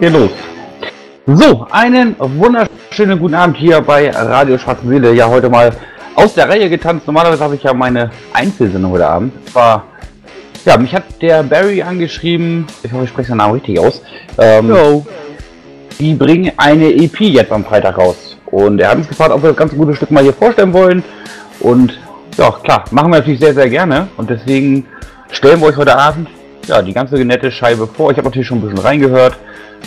hier los. So, einen wunderschönen guten Abend hier bei Radio Schwarze Seele. Ja, heute mal aus der Reihe getanzt. Normalerweise habe ich ja meine Einzelsendung heute Abend. War, ja, mich hat der Barry angeschrieben, ich hoffe, ich spreche seinen Namen richtig aus. Ähm, die bringen eine EP jetzt am Freitag raus. Und er hat uns gefragt, ob wir das ganze gute Stück mal hier vorstellen wollen. Und ja, klar, machen wir natürlich sehr, sehr gerne. Und deswegen stellen wir euch heute Abend ja, die ganze nette Scheibe vor. Ich habe natürlich schon ein bisschen reingehört.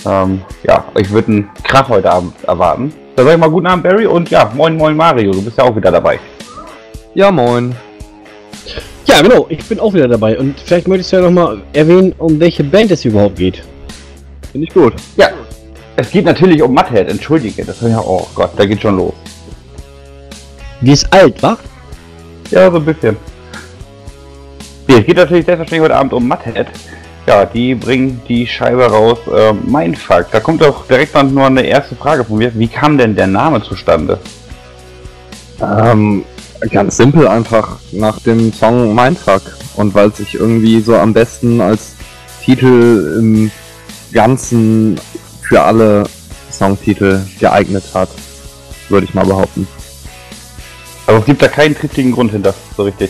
Ähm, ja, ich würde einen Krach heute Abend erwarten. Dann sag ich mal guten Abend, Barry. Und ja, moin, moin, Mario. Du bist ja auch wieder dabei. Ja, moin. Ja, genau, ich bin auch wieder dabei. Und vielleicht möchtest du ja nochmal erwähnen, um welche Band es überhaupt geht. Finde ich gut. Ja, es geht natürlich um Mudhead. Entschuldige, das ja, oh Gott, da geht schon los. Die ist alt, wa? Ja, so ein bisschen. Nee, es geht natürlich selbstverständlich heute Abend um Mudhead. Ja, die bringen die Scheibe raus. Äh, Mindfuck. Da kommt auch direkt mal nur eine erste Frage von mir. Wie kam denn der Name zustande? Ähm, ganz simpel einfach nach dem Song Mindfuck. Und weil es sich irgendwie so am besten als Titel im Ganzen für alle Songtitel geeignet hat, würde ich mal behaupten. Aber es gibt da keinen triftigen Grund hinter, so richtig.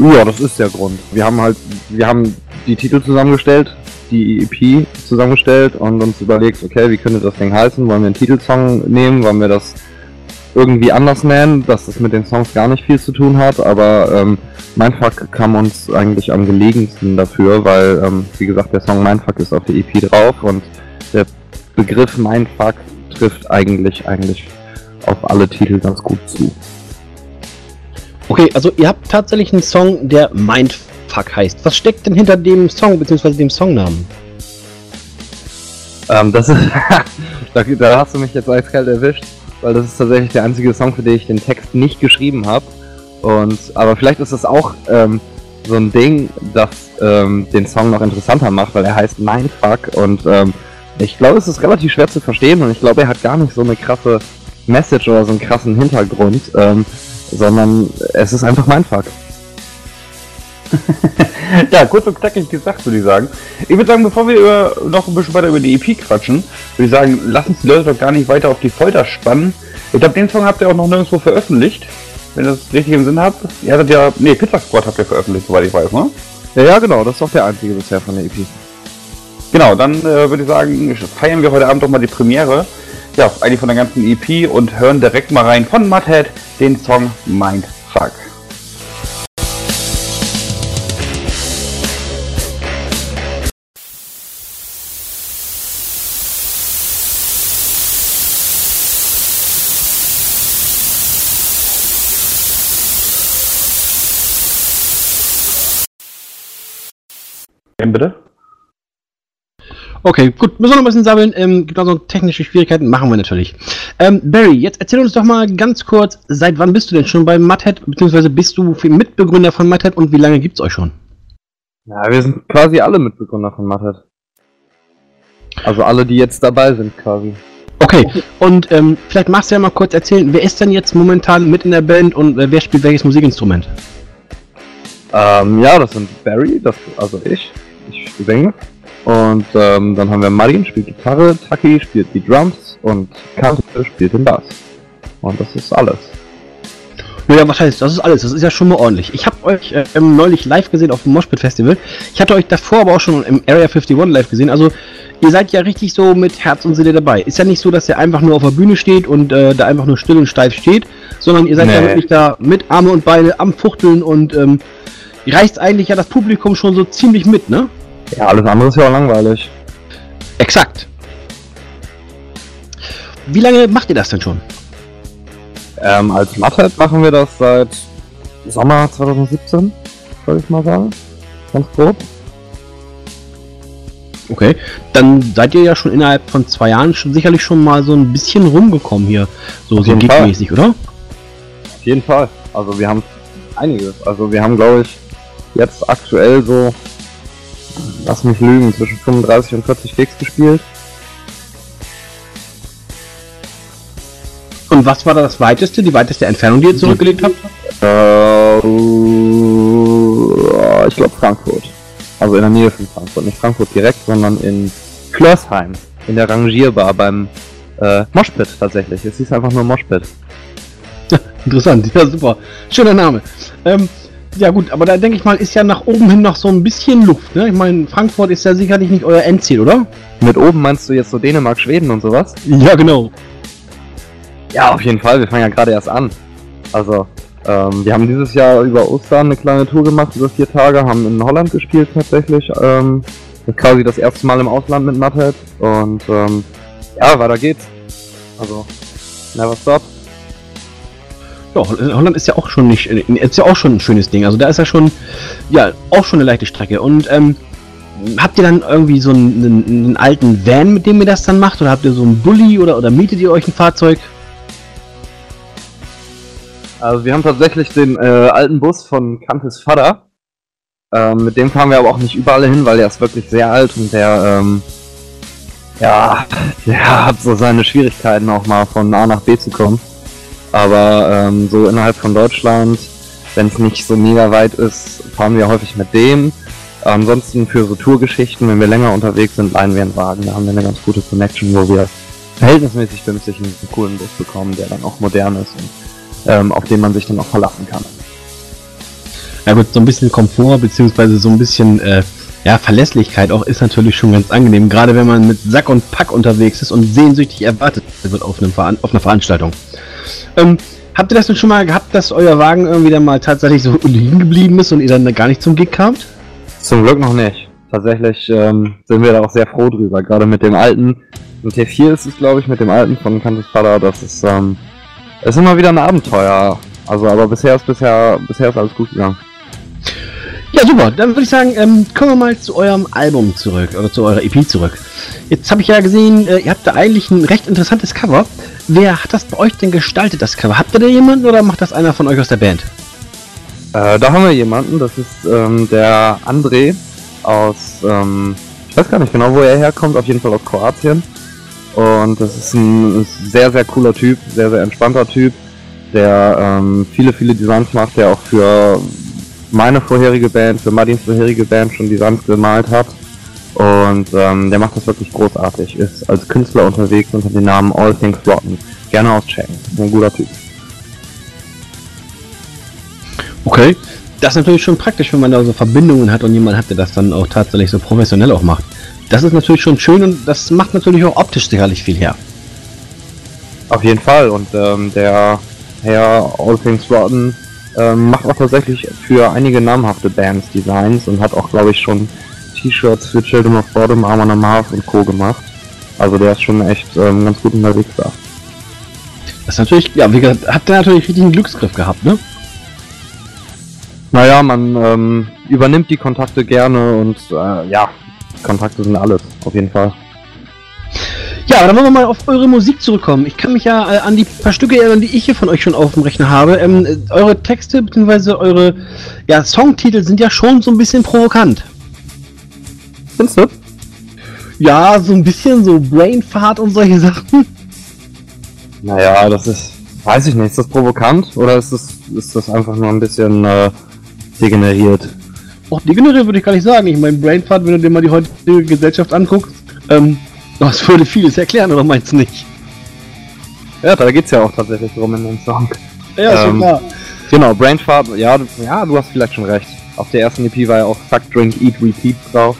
Ja, das ist der Grund. Wir haben halt, wir haben die Titel zusammengestellt, die EP zusammengestellt und uns überlegt, okay, wie könnte das Ding heißen? Wollen wir einen Titelsong nehmen? Wollen wir das irgendwie anders nennen, dass das mit den Songs gar nicht viel zu tun hat, aber ähm, Mindfuck kam uns eigentlich am gelegensten dafür, weil, ähm, wie gesagt, der Song Mindfuck ist auf der EP drauf und der Begriff Mindfuck trifft eigentlich, eigentlich auf alle Titel ganz gut zu. Okay, also ihr habt tatsächlich einen Song, der Mindfuck heißt. Was steckt denn hinter dem Song bzw. dem Songnamen? Ähm, das ist. da, da hast du mich jetzt eiskalt erwischt, weil das ist tatsächlich der einzige Song, für den ich den Text nicht geschrieben habe. Und aber vielleicht ist das auch ähm, so ein Ding, das ähm, den Song noch interessanter macht, weil er heißt Mindfuck und ähm, ich glaube, es ist relativ schwer zu verstehen und ich glaube, er hat gar nicht so eine krasse Message oder so einen krassen Hintergrund. Ähm, sondern es ist einfach mein Fuck. ja, kurz und knackig gesagt, würde ich sagen. Ich würde sagen, bevor wir über, noch ein bisschen weiter über die EP quatschen, würde ich sagen, lass uns die Leute doch gar nicht weiter auf die Folter spannen. Ich glaube, den Song habt ihr auch noch nirgendwo veröffentlicht, wenn ihr das richtig im Sinn habt. Ihr hattet ja, nee, Pizza Squad habt ihr veröffentlicht, soweit ich weiß, ne? Ja, ja, genau, das ist auch der einzige bisher von der EP. Genau, dann äh, würde ich sagen, feiern wir heute Abend doch mal die Premiere ja, eigentlich von der ganzen EP und hören direkt mal rein von Mudhead den Song Mindfuck. Bitte? Okay, gut, müssen wir noch ein bisschen sammeln. Ähm, gibt auch so technische Schwierigkeiten, machen wir natürlich. Ähm, Barry, jetzt erzähl uns doch mal ganz kurz, seit wann bist du denn schon bei Mudhead, beziehungsweise bist du Mitbegründer von Mudhead und wie lange gibt's euch schon? Ja, wir sind quasi alle Mitbegründer von Mudhead. Also alle, die jetzt dabei sind quasi. Okay, und ähm, vielleicht machst du ja mal kurz erzählen, wer ist denn jetzt momentan mit in der Band und äh, wer spielt welches Musikinstrument? Ähm, ja, das sind Barry, das, also ich, ich singe. Und ähm, dann haben wir Marin spielt Gitarre, Taki spielt die Drums und Kante spielt den Bass. Und das ist alles. Ja, was heißt, das ist alles, das ist ja schon mal ordentlich. Ich habe euch äh, neulich live gesehen auf dem Moshpit Festival. Ich hatte euch davor aber auch schon im Area 51 live gesehen. Also ihr seid ja richtig so mit Herz und Seele dabei. Ist ja nicht so, dass ihr einfach nur auf der Bühne steht und äh, da einfach nur still und steif steht, sondern ihr seid nee. ja wirklich da mit Arme und Beine am Fuchteln und ähm, reißt eigentlich ja das Publikum schon so ziemlich mit, ne? Ja, alles andere ist ja auch langweilig. Exakt. Wie lange macht ihr das denn schon? Ähm, als Mathe machen wir das seit Sommer 2017, würde ich mal sagen. Ganz grob. Okay, dann seid ihr ja schon innerhalb von zwei Jahren schon sicherlich schon mal so ein bisschen rumgekommen hier, so, so gigmäßig, oder? Auf jeden Fall. Also wir haben einiges. Also wir haben, glaube ich, jetzt aktuell so lass mich lügen, zwischen 35 und 40 Gigs gespielt. Und was war da das weiteste, die weiteste Entfernung, die ihr zurückgelegt habt? Äh, ich glaube Frankfurt. Also in der Nähe von Frankfurt. Nicht Frankfurt direkt, sondern in Flörsheim in der Rangierbar beim äh, Moshpit tatsächlich. Es hieß einfach nur Moshpit. Interessant, ja super. Schöner Name. Ähm, ja gut, aber da denke ich mal, ist ja nach oben hin noch so ein bisschen Luft. Ne? Ich meine, Frankfurt ist ja sicherlich nicht euer Endziel, oder? Mit oben meinst du jetzt so Dänemark, Schweden und sowas? Ja, genau. Ja, auf jeden Fall. Wir fangen ja gerade erst an. Also, ähm, wir haben dieses Jahr über Ostern eine kleine Tour gemacht, über vier Tage, haben in Holland gespielt tatsächlich. Ähm, das ist quasi das erste Mal im Ausland mit Nuthead. Und ähm, ja, weiter geht's. Also, never stop. Ja, Holland ist ja auch schon nicht, äh, ist ja auch schon ein schönes Ding. Also da ist ja schon, ja, auch schon eine leichte Strecke. Und ähm, habt ihr dann irgendwie so einen, einen, alten Van, mit dem ihr das dann macht? Oder habt ihr so einen Bulli oder, oder mietet ihr euch ein Fahrzeug? Also wir haben tatsächlich den äh, alten Bus von Kantes Vater. Ähm, mit dem fahren wir aber auch nicht überall hin, weil der ist wirklich sehr alt und der, ähm, ja, der hat so seine Schwierigkeiten auch mal von A nach B zu kommen. Aber ähm, so innerhalb von Deutschland, wenn es nicht so mega weit ist, fahren wir häufig mit dem. Ansonsten für so Tourgeschichten, wenn wir länger unterwegs sind, leihen wir einen Wagen. Da haben wir eine ganz gute Connection, wo wir verhältnismäßig günstig einen, coolen Bus bekommen, der dann auch modern ist und ähm, auf den man sich dann auch verlassen kann. Ja gut, so ein bisschen Komfort beziehungsweise so ein bisschen äh, ja, Verlässlichkeit auch ist natürlich schon ganz angenehm, gerade wenn man mit Sack und Pack unterwegs ist und sehnsüchtig erwartet wird auf, einem Veran auf einer Veranstaltung. Ähm, habt ihr das denn schon mal gehabt, dass euer Wagen irgendwie dann mal tatsächlich so liegen geblieben ist und ihr dann gar nicht zum Gig kamt? Zum Glück noch nicht. Tatsächlich ähm, sind wir da auch sehr froh drüber. Gerade mit dem alten, mit T4 ist es glaube ich, mit dem alten von Kantes Vater, das ist, ähm, ist immer wieder ein Abenteuer. Also aber bisher ist bisher, bisher ist alles gut gegangen. Ja, super. Dann würde ich sagen, ähm, kommen wir mal zu eurem Album zurück, oder zu eurer EP zurück. Jetzt habe ich ja gesehen, äh, ihr habt da eigentlich ein recht interessantes Cover. Wer hat das bei euch denn gestaltet, das Cover? Habt ihr da jemanden oder macht das einer von euch aus der Band? Äh, da haben wir jemanden, das ist ähm, der André aus, ähm, ich weiß gar nicht genau, wo er herkommt, auf jeden Fall aus Kroatien. Und das ist ein sehr, sehr cooler Typ, sehr, sehr entspannter Typ, der ähm, viele, viele Designs macht, der auch für meine vorherige Band, für Martins vorherige Band schon Designs gemalt hat. Und ähm, der macht das wirklich großartig. Ist als Künstler unterwegs unter dem Namen All Things Rotten. Gerne auschecken. Ein guter Typ. Okay. Das ist natürlich schon praktisch, wenn man da so Verbindungen hat und jemand hat, der das dann auch tatsächlich so professionell auch macht. Das ist natürlich schon schön und das macht natürlich auch optisch sicherlich viel her. Auf jeden Fall. Und ähm, der Herr All Things Rotten ähm, macht auch tatsächlich für einige namhafte Bands Designs und hat auch, glaube ich, schon T-Shirts für Children of Bottom, Armor Amarth und Co. gemacht. Also der ist schon echt ähm, ganz gut unterwegs da. Das ist natürlich, ja, wie gesagt, hat der natürlich richtig einen Glücksgriff gehabt, ne? Naja, man ähm, übernimmt die Kontakte gerne und äh, ja, Kontakte sind alles, auf jeden Fall. Ja, dann wollen wir mal auf eure Musik zurückkommen. Ich kann mich ja äh, an die paar Stücke erinnern, die ich hier von euch schon auf dem Rechner habe. Ähm, äh, eure Texte bzw. eure ja, Songtitel sind ja schon so ein bisschen provokant. Findest du? Ja, so ein bisschen so Brainfart und solche Sachen. Naja, das ist, weiß ich nicht, ist das provokant oder ist das, ist das einfach nur ein bisschen äh, degeneriert? Auch degeneriert würde ich gar nicht sagen. Ich meine, Brainfart, wenn du dir mal die heutige Gesellschaft anguckst, ähm, das würde vieles erklären, oder meinst du nicht? Ja, da geht's ja auch tatsächlich drum in dem Song. Ja, ähm, schon klar. Genau, Brainfart, ja, du, ja, du hast vielleicht schon recht. Auf der ersten EP war ja auch Fuck, Drink, Eat, Repeat drauf.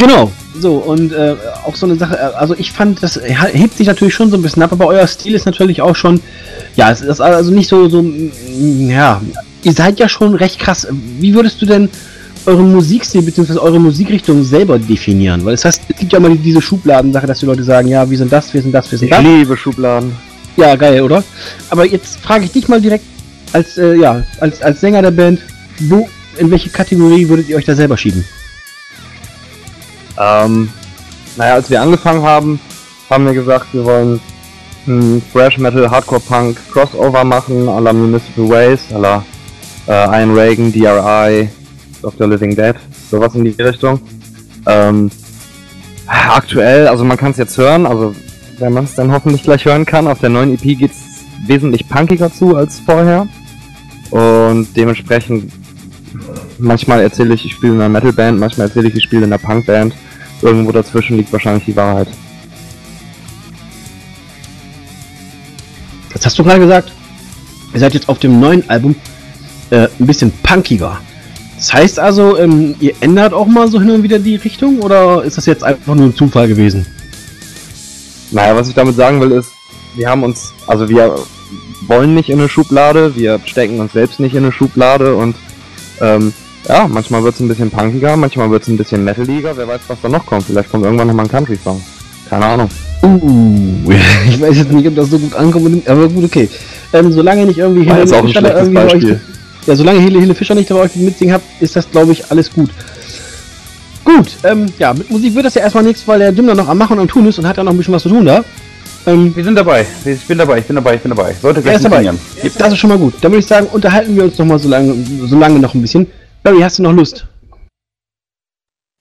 Genau, so, und äh, auch so eine Sache, äh, also ich fand, das hebt sich natürlich schon so ein bisschen ab, aber euer Stil ist natürlich auch schon, ja, es ist also nicht so, so, ja, ihr seid ja schon recht krass. Wie würdest du denn euren Musikstil bzw. eure Musikrichtung selber definieren? Weil es heißt, es gibt ja immer diese Schubladen-Sache, dass die Leute sagen, ja, wir sind das, wir sind das, wir sind ich das. Ich liebe Schubladen. Ja, geil, oder? Aber jetzt frage ich dich mal direkt als, äh, ja, als, als Sänger der Band, wo, in welche Kategorie würdet ihr euch da selber schieben? Ähm, naja, als wir angefangen haben, haben wir gesagt, wir wollen ein Thrash Metal, Hardcore Punk Crossover machen, à la Municipal Waste, à la äh, Iron Reagan, DRI, Dr. Living Dead, sowas in die Richtung. Ähm, aktuell, also man kann es jetzt hören, also wenn man es dann hoffentlich gleich hören kann, auf der neuen EP geht es wesentlich punkiger zu als vorher. Und dementsprechend, manchmal erzähle ich, ich spiele in einer Metalband, manchmal erzähle ich, ich spiele in einer Punkband. Irgendwo dazwischen liegt wahrscheinlich die Wahrheit. Das hast du gerade gesagt. Ihr seid jetzt auf dem neuen Album äh, ein bisschen punkiger. Das heißt also, ähm, ihr ändert auch mal so hin und wieder die Richtung oder ist das jetzt einfach nur ein Zufall gewesen? Naja, was ich damit sagen will, ist, wir haben uns, also wir wollen nicht in eine Schublade, wir stecken uns selbst nicht in eine Schublade und ähm, ja, manchmal wird es ein bisschen punkiger, manchmal wird es ein bisschen metaliger, wer weiß, was da noch kommt. Vielleicht kommt irgendwann nochmal ein Country-Song. Keine Ahnung. Uh, ich weiß jetzt nicht, ob das so gut ankommt, aber gut, okay. Ähm, solange nicht irgendwie auch ein Fischer da irgendwie bei euch, Beispiel. ja, solange Hele, Hele Fischer nicht bei euch mitsingen habt, ist das, glaube ich, alles gut. Gut, ähm, ja, mit Musik wird das ja erstmal nichts, weil der Jim da noch am Machen und am Tun ist und hat ja noch ein bisschen was zu tun da. Ähm, Wir sind dabei. Ich bin dabei, ich bin dabei, ich bin dabei. Sollte er gleich ist dabei. funktionieren. Das ist schon mal gut. Dann würde ich sagen, unterhalten wir uns noch mal so lange, so lange noch ein bisschen. Barry, hast du noch Lust?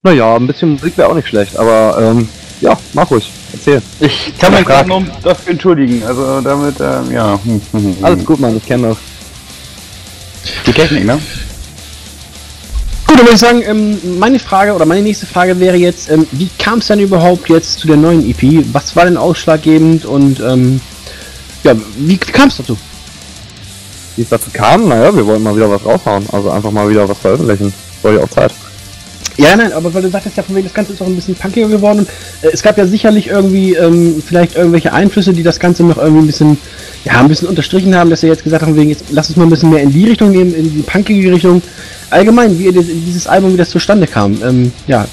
Naja, ein bisschen Musik wäre auch nicht schlecht, aber ähm, ja, mach ruhig. Erzähl. Ich kann mich gerade nur dafür entschuldigen. Also damit, ähm, ja. Alles gut, Mann, ich kenne das. Die Technik, ne? Gut, dann würde ich sagen, ähm, meine Frage oder meine nächste Frage wäre jetzt, ähm, wie kam es denn überhaupt jetzt zu der neuen EP? Was war denn ausschlaggebend und ähm, ja, wie kam es dazu? Wie es dazu kam, naja, wir wollten mal wieder was raushauen. Also einfach mal wieder was veröffentlichen. War ja auch Zeit. Ja, nein, aber weil du sagtest ja von wegen, das Ganze ist auch ein bisschen punkiger geworden. Äh, es gab ja sicherlich irgendwie ähm, vielleicht irgendwelche Einflüsse, die das Ganze noch irgendwie ein bisschen, ja, ein bisschen unterstrichen haben, dass ihr jetzt gesagt habt, von wegen, jetzt lass uns mal ein bisschen mehr in die Richtung gehen, in die punkige Richtung. Allgemein, wie dieses Album, wie das zustande kam. Ähm, ja,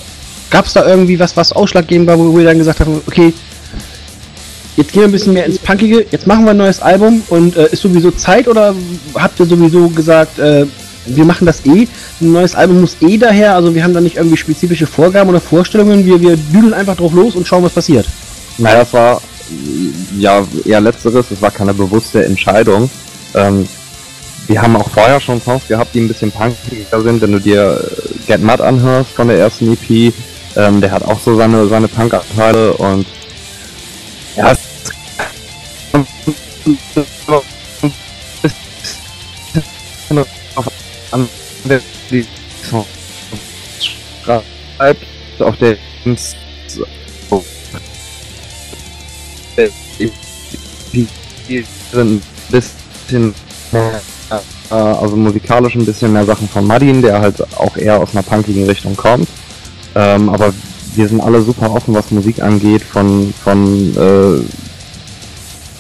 gab es da irgendwie was, was ausschlaggebend war, wo ihr dann gesagt habt, okay, jetzt gehen wir ein bisschen mehr ins Punkige, jetzt machen wir ein neues Album und äh, ist sowieso Zeit oder habt ihr sowieso gesagt, äh, wir machen das eh, ein neues Album muss eh daher, also wir haben da nicht irgendwie spezifische Vorgaben oder Vorstellungen, wir, wir düdeln einfach drauf los und schauen, was passiert. Naja, es war ja eher letzteres, es war keine bewusste Entscheidung. Ähm, wir haben auch vorher schon Songs gehabt, die ein bisschen punkiger sind, wenn du dir äh, Get Mad anhörst von der ersten EP, ähm, der hat auch so seine, seine Punk-Anteile und ja, es an, wer die schreibt, auf der ein bisschen mehr, äh, also musikalisch ein bisschen mehr Sachen von Madin, der halt auch eher aus einer punkigen Richtung kommt. Ähm, aber wir sind alle super offen, was Musik angeht, von, von, äh,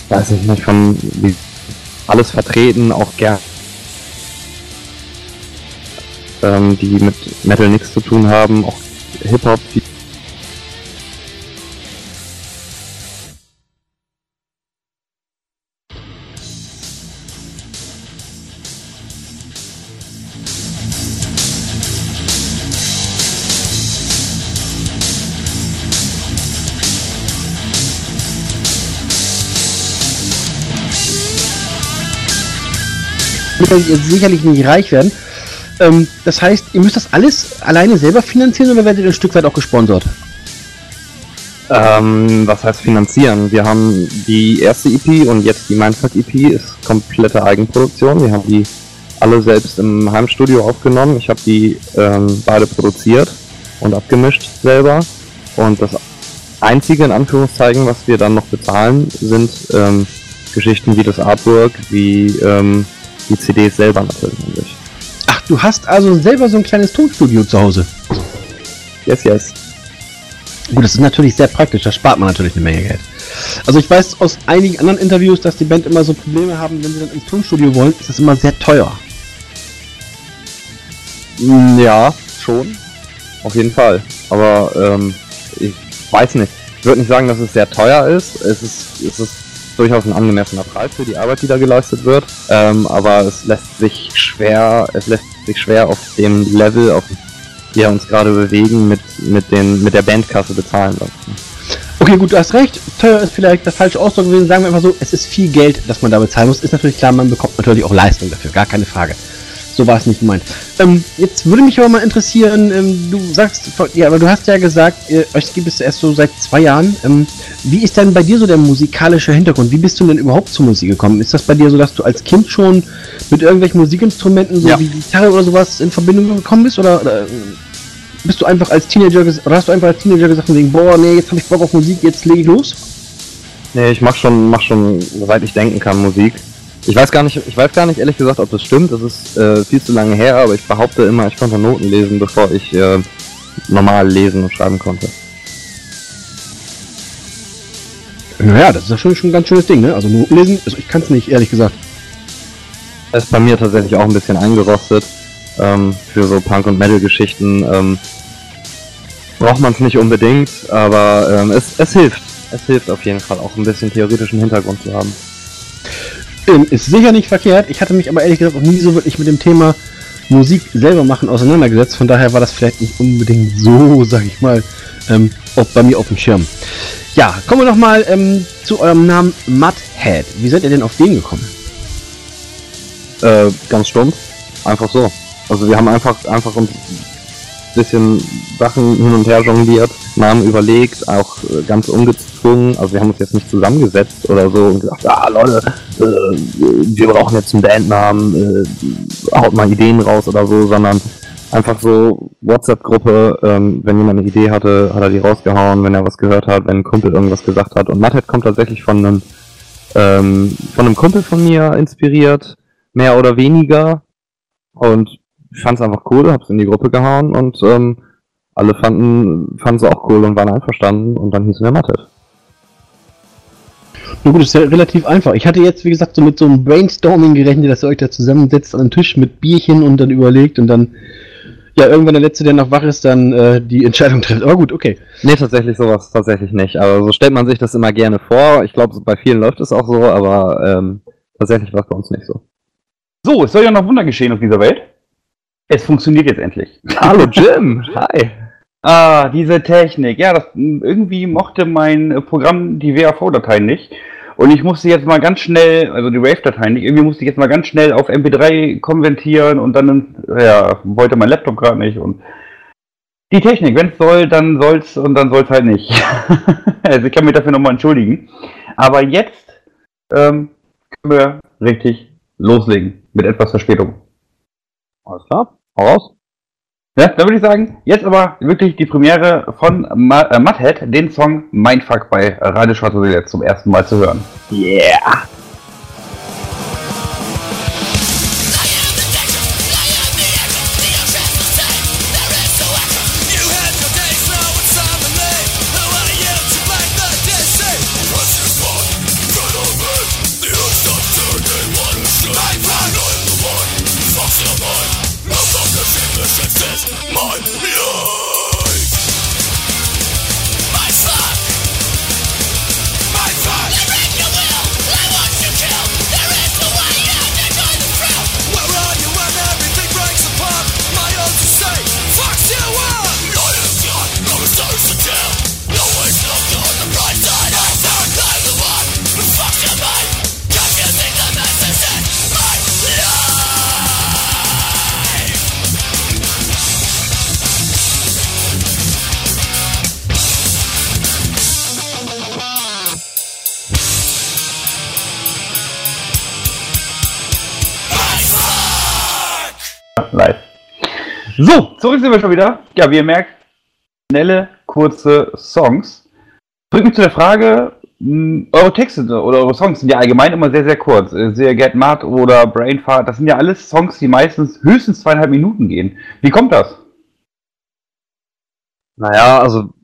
weiß ich nicht, von alles vertreten, auch gern ähm, die mit Metal nichts zu tun haben, auch Hip-Hop, die Ihr sicherlich nicht reich werden. Ähm, das heißt, ihr müsst das alles alleine selber finanzieren oder werdet ihr ein Stück weit auch gesponsert? Ähm, was heißt finanzieren? Wir haben die erste EP und jetzt die Mindfuck EP ist komplette Eigenproduktion. Wir haben die alle selbst im Heimstudio aufgenommen. Ich habe die ähm, beide produziert und abgemischt selber. Und das einzige in Anführungszeichen, was wir dann noch bezahlen, sind ähm, Geschichten wie das Artwork, wie ähm, die CDs selber natürlich. Ach, du hast also selber so ein kleines Tonstudio zu Hause. Yes, yes. Gut, das ist natürlich sehr praktisch, da spart man natürlich eine Menge Geld. Also ich weiß aus einigen anderen Interviews, dass die Band immer so Probleme haben, wenn sie dann ins Tonstudio wollen, ist das immer sehr teuer. Mm, Ja, schon. Auf jeden Fall. Aber ähm, ich weiß nicht. Ich würde nicht sagen, dass es sehr teuer ist. Es ist, es ist durchaus ein angemessener Preis für die Arbeit, die da geleistet wird. Ähm, aber es lässt sich schwer, es lässt sich schwer auf dem Level, auf dem wir uns gerade bewegen, mit, mit, den, mit der Bandkasse bezahlen lassen. Okay, gut, du hast recht. Teuer ist vielleicht der falsche Ausdruck gewesen. Sagen wir einfach so, es ist viel Geld, das man da bezahlen muss. Ist natürlich klar, man bekommt natürlich auch Leistung dafür, gar keine Frage. So war es nicht gemeint. Ähm, jetzt würde mich aber mal interessieren, ähm, du sagst, ja, aber du hast ja gesagt, äh, euch gibt es erst so seit zwei Jahren. Ähm, wie ist denn bei dir so der musikalische Hintergrund? Wie bist du denn überhaupt zur Musik gekommen? Ist das bei dir so, dass du als Kind schon mit irgendwelchen Musikinstrumenten, so Ja. wie Gitarre oder sowas, in Verbindung gekommen bist? Oder, oder bist du einfach als Teenager oder hast du einfach als Teenager gesagt, wegen, boah, nee, jetzt habe ich Bock auf Musik, jetzt lege ich los? Nee, ich mach schon, mach schon, soweit ich denken kann, Musik. Ich weiß gar nicht, ich weiß gar nicht ehrlich gesagt, ob das stimmt. Das ist äh, viel zu lange her, aber ich behaupte immer, ich konnte Noten lesen, bevor ich äh, normal lesen und schreiben konnte. Naja, das ist ja schon, schon ein ganz schönes Ding, ne? Also nur lesen, also ich kann es nicht, ehrlich gesagt. Das ist bei mir tatsächlich auch ein bisschen eingerostet. Ähm, für so Punk- und Metal-Geschichten ähm, braucht man es nicht unbedingt, aber ähm, es, es hilft. Es hilft auf jeden Fall auch ein bisschen theoretischen Hintergrund zu haben. Ist sicher nicht verkehrt. Ich hatte mich aber ehrlich gesagt auch nie so wirklich mit dem Thema Musik selber machen auseinandergesetzt. Von daher war das vielleicht nicht unbedingt so, sag ich mal, ähm, auch bei mir auf dem Schirm. Ja, kommen wir nochmal ähm, zu eurem Namen Mudhead. Wie seid ihr denn auf den gekommen? Äh, ganz stumpf. Einfach so. Also wir haben einfach, einfach uns bisschen Sachen hin und her jongliert, Namen überlegt, auch äh, ganz ungezwungen. Also wir haben uns jetzt nicht zusammengesetzt oder so und gesagt, ah Leute, äh, wir brauchen jetzt einen Bandnamen, äh, haut mal Ideen raus oder so, sondern einfach so WhatsApp-Gruppe, ähm, wenn jemand eine Idee hatte, hat er die rausgehauen, wenn er was gehört hat, wenn ein Kumpel irgendwas gesagt hat. Und Mudhead kommt tatsächlich von einem, ähm, von einem Kumpel von mir inspiriert, mehr oder weniger. Und ich fand's einfach cool, hab's in die Gruppe gehauen und ähm, alle fanden fanden es auch cool und waren einverstanden und dann hießen wir Mudhead. Na gut, ist ja relativ einfach. Ich hatte jetzt, wie gesagt, so mit so einem Brainstorming gerechnet, dass ihr euch da zusammensetzt an einem Tisch mit Bierchen und dann überlegt und dann, ja, irgendwann der Letzte, der noch wach ist, dann äh, die Entscheidung trifft. Aber gut, okay. Nee, tatsächlich sowas tatsächlich nicht. Aber so stellt man sich das immer gerne vor. Ich glaube, bei vielen läuft es auch so, aber ähm, tatsächlich war es bei uns nicht so. So, es soll ja noch Wunder geschehen auf dieser Welt. Es funktioniert jetzt endlich. Hallo Jim! Hi! Ah, diese Technik. Ja, das, irgendwie mochte mein Programm die WAV-Dateien nicht. Und ich musste jetzt mal ganz schnell, also die Wave-Dateien nicht, irgendwie musste ich jetzt mal ganz schnell auf MP3 konvertieren und dann, ja, wollte mein Laptop gerade nicht und die Technik, wenn es soll, dann soll's und dann soll's halt nicht. also ich kann mich dafür nochmal entschuldigen. Aber jetzt ähm, können wir richtig loslegen mit etwas Verspätung. Alles klar, hau raus. Ja, dann würde ich sagen, jetzt aber wirklich die Premiere von Ma äh, Mudhead, den Song Mindfuck bei Radio Schwarze zum ersten Mal zu hören. Yeah! So, zurück sind wir schon wieder. Ja, wie ihr merkt, schnelle, kurze Songs. Bringt mich zu der Frage, eure Texte oder eure Songs sind ja allgemein immer sehr, sehr kurz. Äh, Sehr Get Mad oder Brainfart, das sind ja alles Songs, die meistens höchstens zweieinhalb Minuten gehen. Wie kommt das? Naja, also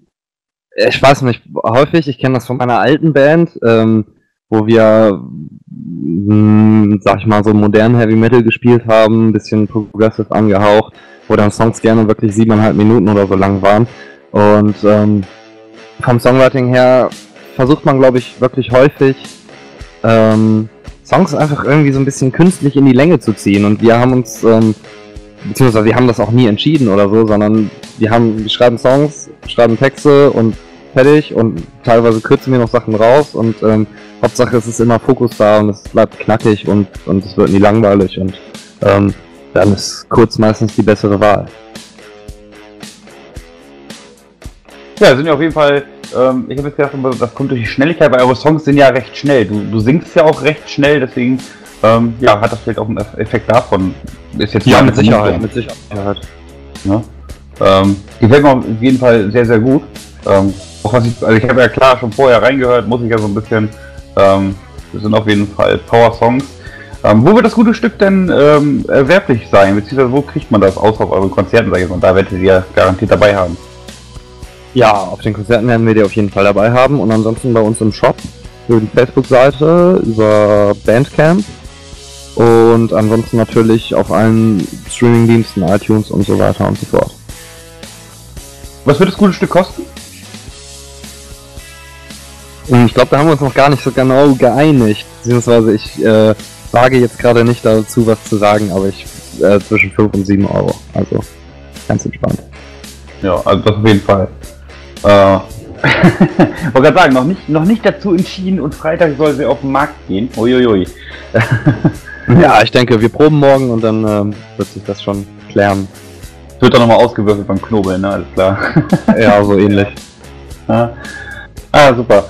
ich weiß nicht, häufig, ich kenne das von meiner alten Band, ähm, wo wir, mh, sag ich mal, so modernen Heavy Metal gespielt haben, ein bisschen progressive angehaucht, wo dann Songs gerne wirklich siebeneinhalb Minuten oder so lang waren. Und ähm, vom Songwriting her versucht man, glaube ich, wirklich häufig ähm, Songs einfach irgendwie so ein bisschen künstlich in die Länge zu ziehen. Und wir haben uns, ähm, beziehungsweise wir haben das auch nie entschieden oder so, sondern wir haben, wir schreiben Songs, schreiben Texte und fertig und teilweise kürzen wir noch Sachen raus und ähm, Hauptsache es ist immer Fokus da und es bleibt knackig und, und es wird nie langweilig und ähm, dann ist kurz meistens die bessere Wahl. Ja, sind ja auf jeden Fall, ähm, ich habe jetzt gedacht, das kommt durch die Schnelligkeit, weil eure Songs sind ja recht schnell. Du, du singst ja auch recht schnell, deswegen ähm, ja, hat das vielleicht auch einen Effekt davon. Ist jetzt Ja, mit Sicherheit, Vermutung. mit Sicherheit. Ne? Ähm, gefällt mir auf jeden Fall sehr, sehr gut. Ähm, auch was ich, also ich habe ja klar schon vorher reingehört, muss ich ja so ein bisschen. Ähm, das sind auf jeden Fall Power-Songs. Ähm, wo wird das gute Stück denn ähm, erwerblich sein? Beziehungsweise wo kriegt man das außer auf euren Konzerten, sag ich mal? Und da werdet ihr garantiert dabei haben. Ja, auf den Konzerten werden wir die auf jeden Fall dabei haben und ansonsten bei uns im Shop über die Facebook-Seite, über Bandcamp und ansonsten natürlich auf allen Streaming-Diensten, iTunes und so weiter und so fort. Was wird das gute Stück kosten? Und ich glaube, da haben wir uns noch gar nicht so genau geeinigt. Beziehungsweise ich äh, wage jetzt gerade nicht dazu, was zu sagen, aber ich äh, zwischen 5 und 7 Euro. Also ganz entspannt. Ja, also das auf jeden Fall. Äh, wollte gerade sagen, noch nicht, noch nicht dazu entschieden und Freitag soll sie auf den Markt gehen. Uiuiui. ja, ich denke, wir proben morgen und dann ähm, wird sich das schon klären. Wird dann nochmal ausgewürfelt beim Knobeln, ne? Alles klar. ja, so ähnlich. Ja. Ah, super.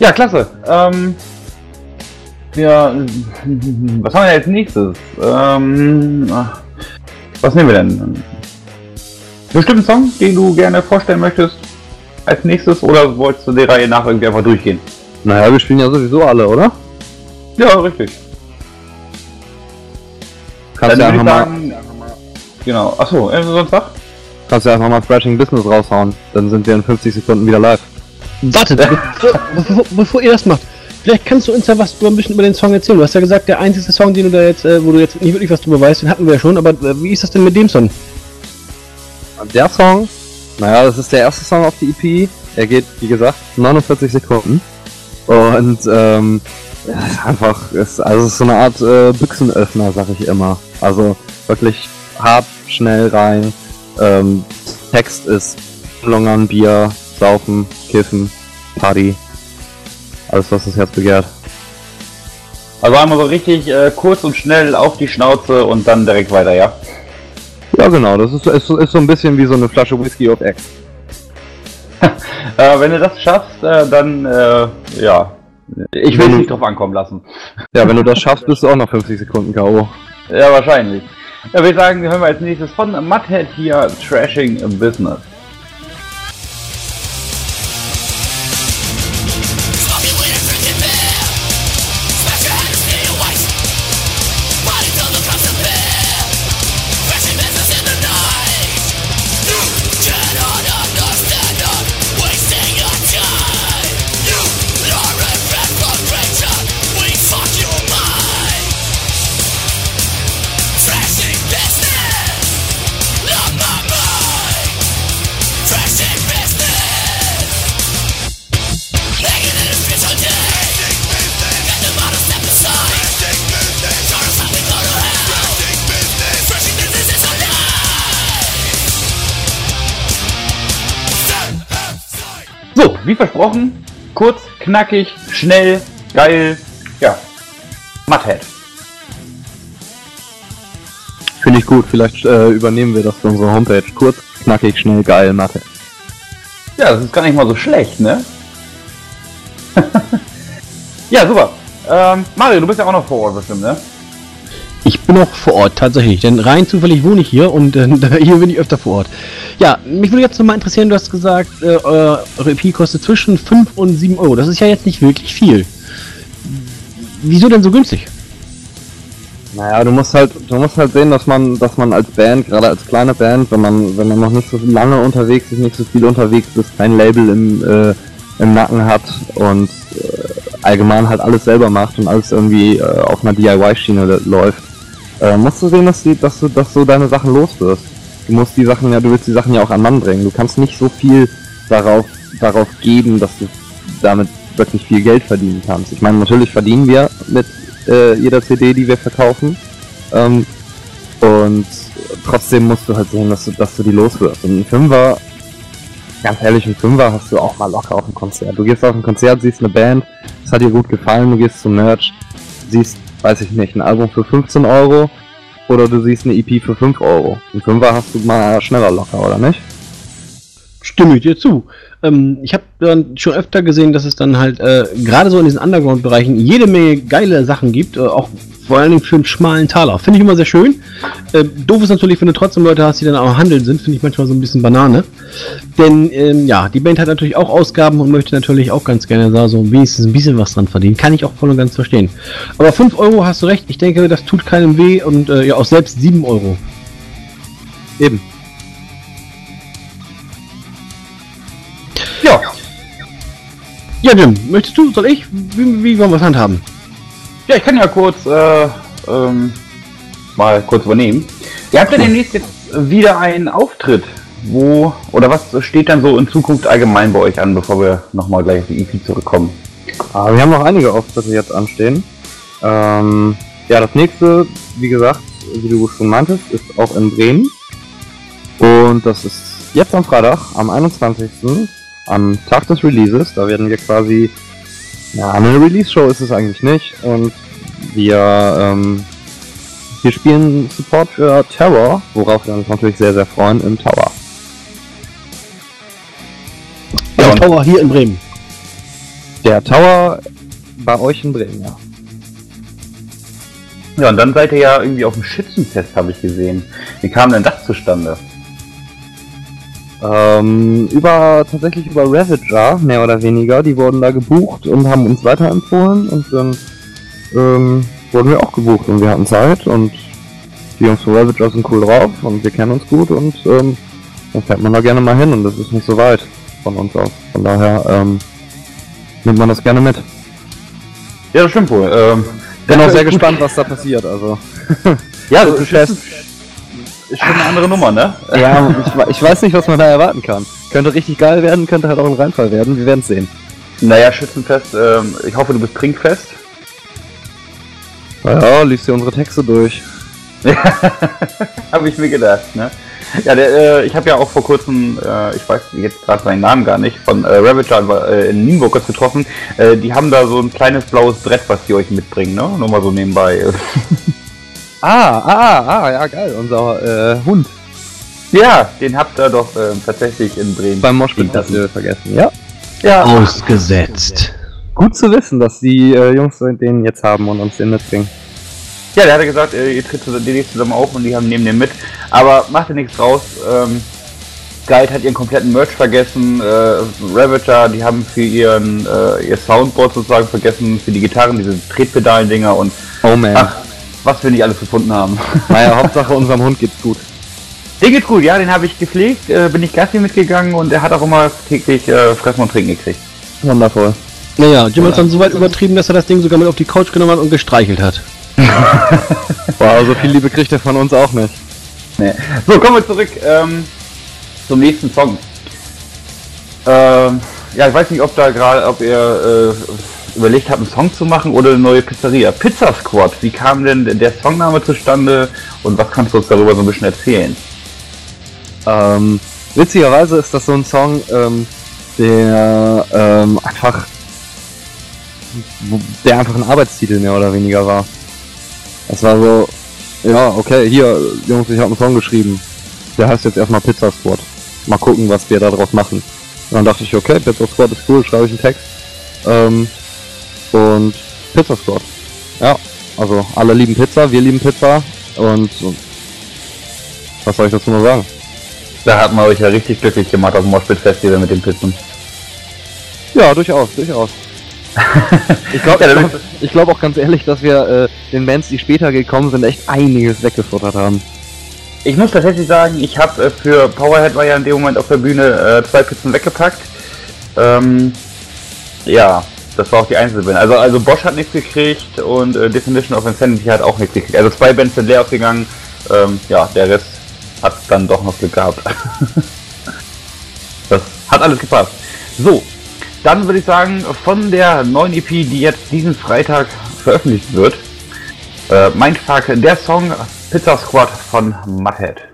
Ja, klasse. Ähm, ja, was haben wir als nächstes? Ähm, was nehmen wir denn? Bestimmten Song, den du gerne vorstellen möchtest als nächstes oder wolltest du die Reihe nach irgendwie einfach durchgehen? Naja, wir spielen ja sowieso alle, oder? Ja, richtig. Kannst du einfach mal. Genau. Achso, sonst was? Kannst du einfach mal Thrashing Business raushauen. Dann sind wir in 50 Sekunden wieder live. Wartet, bevor, ihr das macht, vielleicht kannst du uns ja was über, ein bisschen über den Song erzählen. Du hast ja gesagt, der einzige Song, den du da jetzt, äh, wo du jetzt nicht wirklich was drüber weißt, den hatten wir ja schon, aber äh, wie ist das denn mit dem Song? Der Song, naja, das ist der erste Song auf die EP. Er geht, wie gesagt, 49 Sekunden. Und ähm, ist einfach, ist, also ist so eine Art äh, Büchsenöffner, sag ich immer. Also wirklich hart, schnell rein. Ähm, Text ist Longern, Bier, Saufen, Kiffen, Party. Alles, was das Herz begehrt. Also einmal so richtig äh, kurz und schnell auf die Schnauze und dann direkt weiter, ja? Ja, genau. Das ist, ist, ist so ein bisschen wie so eine Flasche Whisky auf Ex. äh, wenn du das schaffst, äh, dann, äh, ja. Ich will es nicht drauf ankommen lassen. Ja, wenn du das schaffst, bist du auch noch 50 Sekunden K.O. Ja, wahrscheinlich. Ja, würde ich sagen, hören wir als nächstes von Mudhead hier Trashing Business. So, wie versprochen, kurz, knackig, schnell, geil, ja, Mudhead. Finde ich gut, vielleicht äh, übernehmen wir das für unsere Homepage. Kurz, knackig, schnell, geil, Mudhead. Ja, das ist gar nicht mal so schlecht, ne? ja, super. Ähm, Mario, du bist ja auch noch vor Ort bestimmt, ne? Ich bin auch vor Ort, tatsächlich. Denn rein zufällig wohne ich hier und äh, hier bin ich öfter vor Ort. Ja, mich würde jetzt nochmal interessieren, du hast gesagt, äh, eure EP kostet zwischen 5 und 7 Euro. Das ist ja jetzt nicht wirklich viel. Wieso denn so günstig? Naja, du musst halt, du musst halt sehen, dass man, dass man als Band, gerade als kleine Band, wenn man, wenn man noch nicht so lange unterwegs ist, nicht so viel unterwegs ist, kein Label im, äh, im Nacken hat und äh, allgemein halt alles selber macht und alles irgendwie äh, auf einer DIY-Schiene läuft, äh, musst du sehen, dass, die, dass, du, dass du deine Sachen los wirst. Du musst die Sachen ja, du willst die Sachen ja auch an Mann bringen. Du kannst nicht so viel darauf, darauf geben, dass du damit wirklich viel Geld verdienen kannst. Ich meine, natürlich verdienen wir mit äh, jeder CD, die wir verkaufen. Ähm, und trotzdem musst du halt sehen, dass du, dass du die loswirst. Und ein Fünfer, ganz ehrlich, ein Fünfer hast du auch mal locker auf ein Konzert. Du gehst auf ein Konzert, siehst eine Band, es hat dir gut gefallen, du gehst zum Merch, siehst, weiß ich nicht, ein Album für 15 Euro oder du siehst eine EP für 5 Euro. Ein Fünfer hast du mal schneller locker, oder nicht? Stimme ich dir zu. Ähm, ich habe dann schon öfter gesehen, dass es dann halt äh, gerade so in diesen Underground-Bereichen jede Menge geile Sachen gibt, äh, auch vor allen Dingen für einen schmalen Taler. Finde ich immer sehr schön. Äh, doof ist natürlich, wenn du trotzdem Leute hast, die dann auch handeln sind, finde ich manchmal so ein bisschen Banane. Denn ähm, ja, die Band hat natürlich auch Ausgaben und möchte natürlich auch ganz gerne da so wenigstens ein bisschen was dran verdienen. Kann ich auch voll und ganz verstehen. Aber 5 Euro hast du recht, ich denke, das tut keinem weh und äh, ja, auch selbst 7 Euro. Eben. Ja. Ja, Jim, möchtest du, soll ich? Wie, wie wollen wir es handhaben? Ja, ich kann ja kurz äh, ähm, mal kurz übernehmen. Ihr habt ja demnächst jetzt wieder einen Auftritt. Wo oder was steht dann so in Zukunft allgemein bei euch an, bevor wir nochmal gleich auf die EP zurückkommen? Aber wir haben noch einige Auftritte jetzt anstehen. Ähm, ja, das nächste, wie gesagt, wie du schon meintest, ist auch in Bremen. Und das ist jetzt am Freitag, am 21. am Tag des Releases. Da werden wir quasi, ja, eine Release-Show ist es eigentlich nicht. Und wir, ähm, wir spielen Support für Terror, worauf wir uns natürlich sehr, sehr freuen, im Tower. Ja, und Tower hier in Bremen. Der Tower bei euch in Bremen, ja. Ja, und dann seid ihr ja irgendwie auf dem Schützenfest, habe ich gesehen. Wie kam denn das zustande? Ähm, über, tatsächlich über Ravager, mehr oder weniger. Die wurden da gebucht und haben uns weiterempfohlen und dann, ähm, wurden wir auch gebucht und wir hatten Zeit und die Jungs von Ravager sind cool drauf und wir kennen uns gut und, ähm, dann fährt man da gerne mal hin und das ist nicht so weit von uns aus. Von daher, ähm, nimmt man das gerne mit. Ja, das stimmt wohl. Ähm, Bin auch sehr gespannt, was da passiert, also. Ja, das ist ist, schon eine andere Nummer, ne? Ja, ich, ich weiß nicht, was man da erwarten kann. Könnte richtig geil werden, könnte halt auch ein Reinfall werden, wir werden sehen. Naja, Schützenfest, ähm, ich hoffe, du bist trinkfest. Ja, liest dir unsere Texte durch. habe ich mir gedacht, ne? Ja, der, äh, ich habe ja auch vor kurzem, äh, ich weiß jetzt gerade seinen Namen gar nicht, von äh, Ravager äh, in Nienburg kurz getroffen. Äh, die haben da so ein kleines blaues Brett, was die euch mitbringen, ne? Nur mal so nebenbei. Ah, ah, ah, ja geil, unser äh, Hund ja, den habt ihr doch äh, tatsächlich in Bremen. beim liegen lassen. Festival vergessen. Ja, Ja, Ausgesetzt. gut zu wissen, dass die äh, Jungs den jetzt haben und uns den mitbringen. ja, der hatte gesagt, äh, ihr tritt zusammen- demnächst zusammen auf und die haben neben dem mit. Aber macht ihr nichts draus. Ähm, Guide hat ihren kompletten Merch vergessen. Äh, Ravager, die haben für ihren äh, ihr Soundboard sozusagen vergessen, für die Gitarren, diese Tretpedalen-Dinger und Oh man. ach, was wir nicht alles gefunden haben. Naja, Hauptsache unserem Hund geht's gut. Den geht's gut, ja, den habe ich gepflegt, äh, bin ich Gassi mitgegangen und er hat auch immer täglich äh, Fressen und Trinken gekriegt. Wundervoll. Naja, Jim hat dann so weit übertrieben, dass er das Ding sogar mit auf die Couch genommen hat und gestreichelt hat. Wow, so viel Liebe kriegt er von uns auch nicht. Nee. So, kommen wir zurück ähm, zum nächsten Song. Ähm, ja, ich weiß nicht, ob da gerade, ob ihr äh, überlegt habt, einen Song zu machen oder eine neue Pizzeria. Pizza Squad, wie kam denn der Songname zustande und was kannst du uns darüber so ein bisschen erzählen? Ähm, witzigerweise ist das so ein Song, ähm, der ähm, einfach der einfach ein Arbeitstitel mehr oder weniger war. Das war so, ja, okay, hier, Jungs, ich habe einen Song geschrieben. Der heißt jetzt erstmal Pizza Squad. Mal gucken, was wir daraus machen. Und dann dachte ich, okay, Pizza Squad ist cool, schreibe ich einen Text. Ähm, und Pizza Squad. Ja, also alle lieben Pizza, wir lieben Pizza und was soll ich dazu noch sagen? Da hat man euch ja richtig glücklich gemacht auf dem Moshpit Festival mit den Pizzen. Ja, durchaus, durchaus. Ich glaube Ja, glaub, glaub auch ganz ehrlich, dass wir äh, den Bands, die später gekommen sind, echt einiges weggefuttert haben. Ich muss tatsächlich sagen, ich habe äh, für Powerhead war ja in dem Moment auf der Bühne äh, zwei Pizzen weggepackt. Ähm, ja, das war auch die einzige Band. Also, also Bosch hat nichts gekriegt und äh, Definition of Insanity hat auch nichts gekriegt. Also zwei Bands sind leer ausgegangen. Ähm, ja, der Rest hat dann doch noch Glück gehabt. das hat alles gepasst. So, dann würde ich sagen, von der neuen EP, die jetzt diesen Freitag veröffentlicht wird, äh, Mindfuck, der Song Pizza Squad von Mudhead.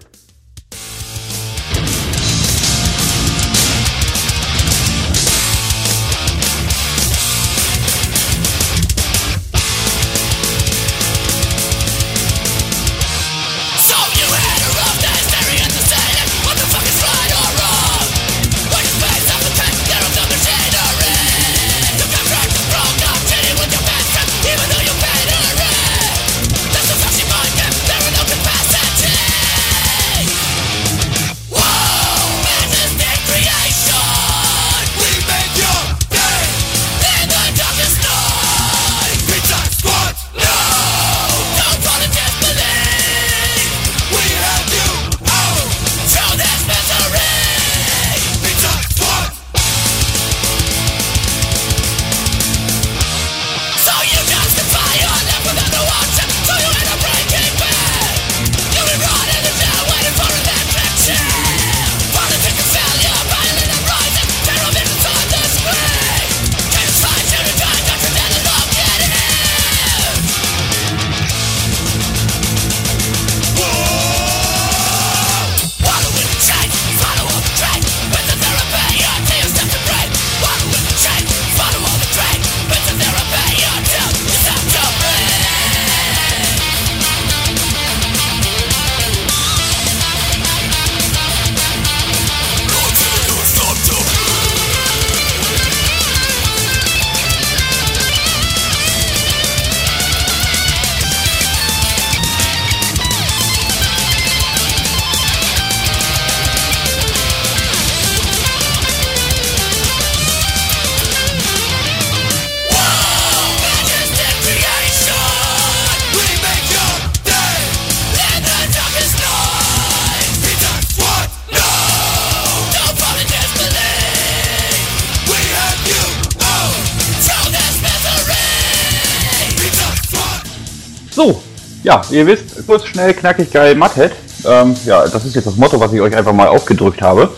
Ja, ihr wisst, kurz, schnell, knackig, geil, Mudhead. Ähm, ja, das ist jetzt das Motto, was ich euch einfach mal aufgedrückt habe.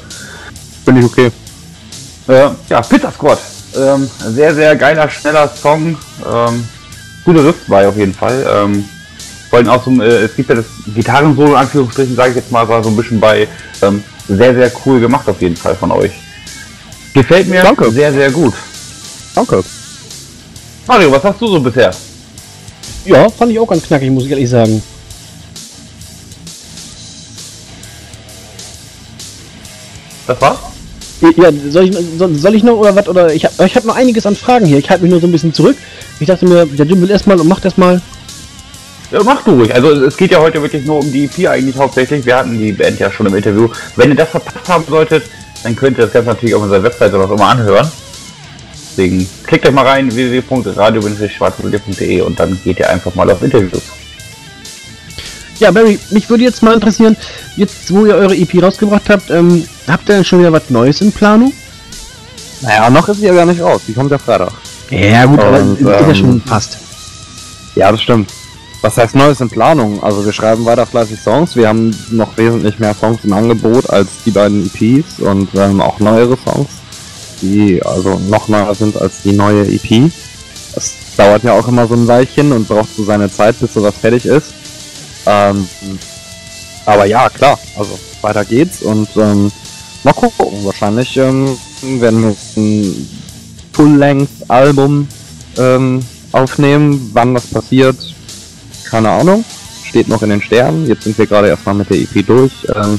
Finde ich okay. Äh, ja, Pizza Squad. Ähm, sehr, sehr geiler, schneller Song. Ähm, gute Riff bei auf jeden Fall. Ähm, vor allem auch so, äh, es gibt ja das Gitarrensolo, in Anführungsstrichen, sage ich jetzt mal, war so ein bisschen bei ähm, sehr, sehr cool gemacht auf jeden Fall von euch. Gefällt mir Danke. sehr, sehr gut. Danke. Mario, was hast du so bisher? Ja, fand ich auch ganz knackig, muss ich ehrlich sagen. Das war's? Ja, soll ich, soll, ich noch oder was? Oder ich habe ich hab noch einiges an Fragen hier. Ich halte mich nur so ein bisschen zurück. Ich dachte mir, der Jim will erstmal und macht erstmal. Ja, mach du ruhig. Also es geht ja heute wirklich nur um die EP eigentlich hauptsächlich. Wir hatten die Band ja schon im Interview. Wenn ihr das verpasst haben solltet, dann könnt ihr das Ganze natürlich auf unserer Webseite oder was immer anhören. Deswegen klickt euch mal rein, www.radio-schwarzwälder.de und dann geht ihr einfach mal auf Interviews. Ja, Barry, mich würde jetzt mal interessieren, jetzt wo ihr eure EP rausgebracht habt, ähm, habt ihr denn schon wieder was Neues in Planung? Naja, noch ist sie ja gar nicht raus. Die kommt ja Freitag. Ja, gut, aber Und, ist ja ähm, schon fast. Ja, das stimmt. Was heißt Neues in Planung? Also wir schreiben weiter fleißig Songs. Wir haben noch wesentlich mehr Songs im Angebot als die beiden EPs und ähm, auch neuere Songs, die also noch neuer sind als die neue EP. Das dauert ja auch immer so ein Weilchen und braucht so seine Zeit, bis sowas fertig ist. Ähm, aber ja, klar, also weiter geht's und ähm, mal gucken. Wahrscheinlich ähm, werden wir ein Full-Length-Album ähm, aufnehmen. Wann das passiert, keine Ahnung. Steht noch in den Sternen. Jetzt sind wir gerade erstmal mit der EP durch. Ähm,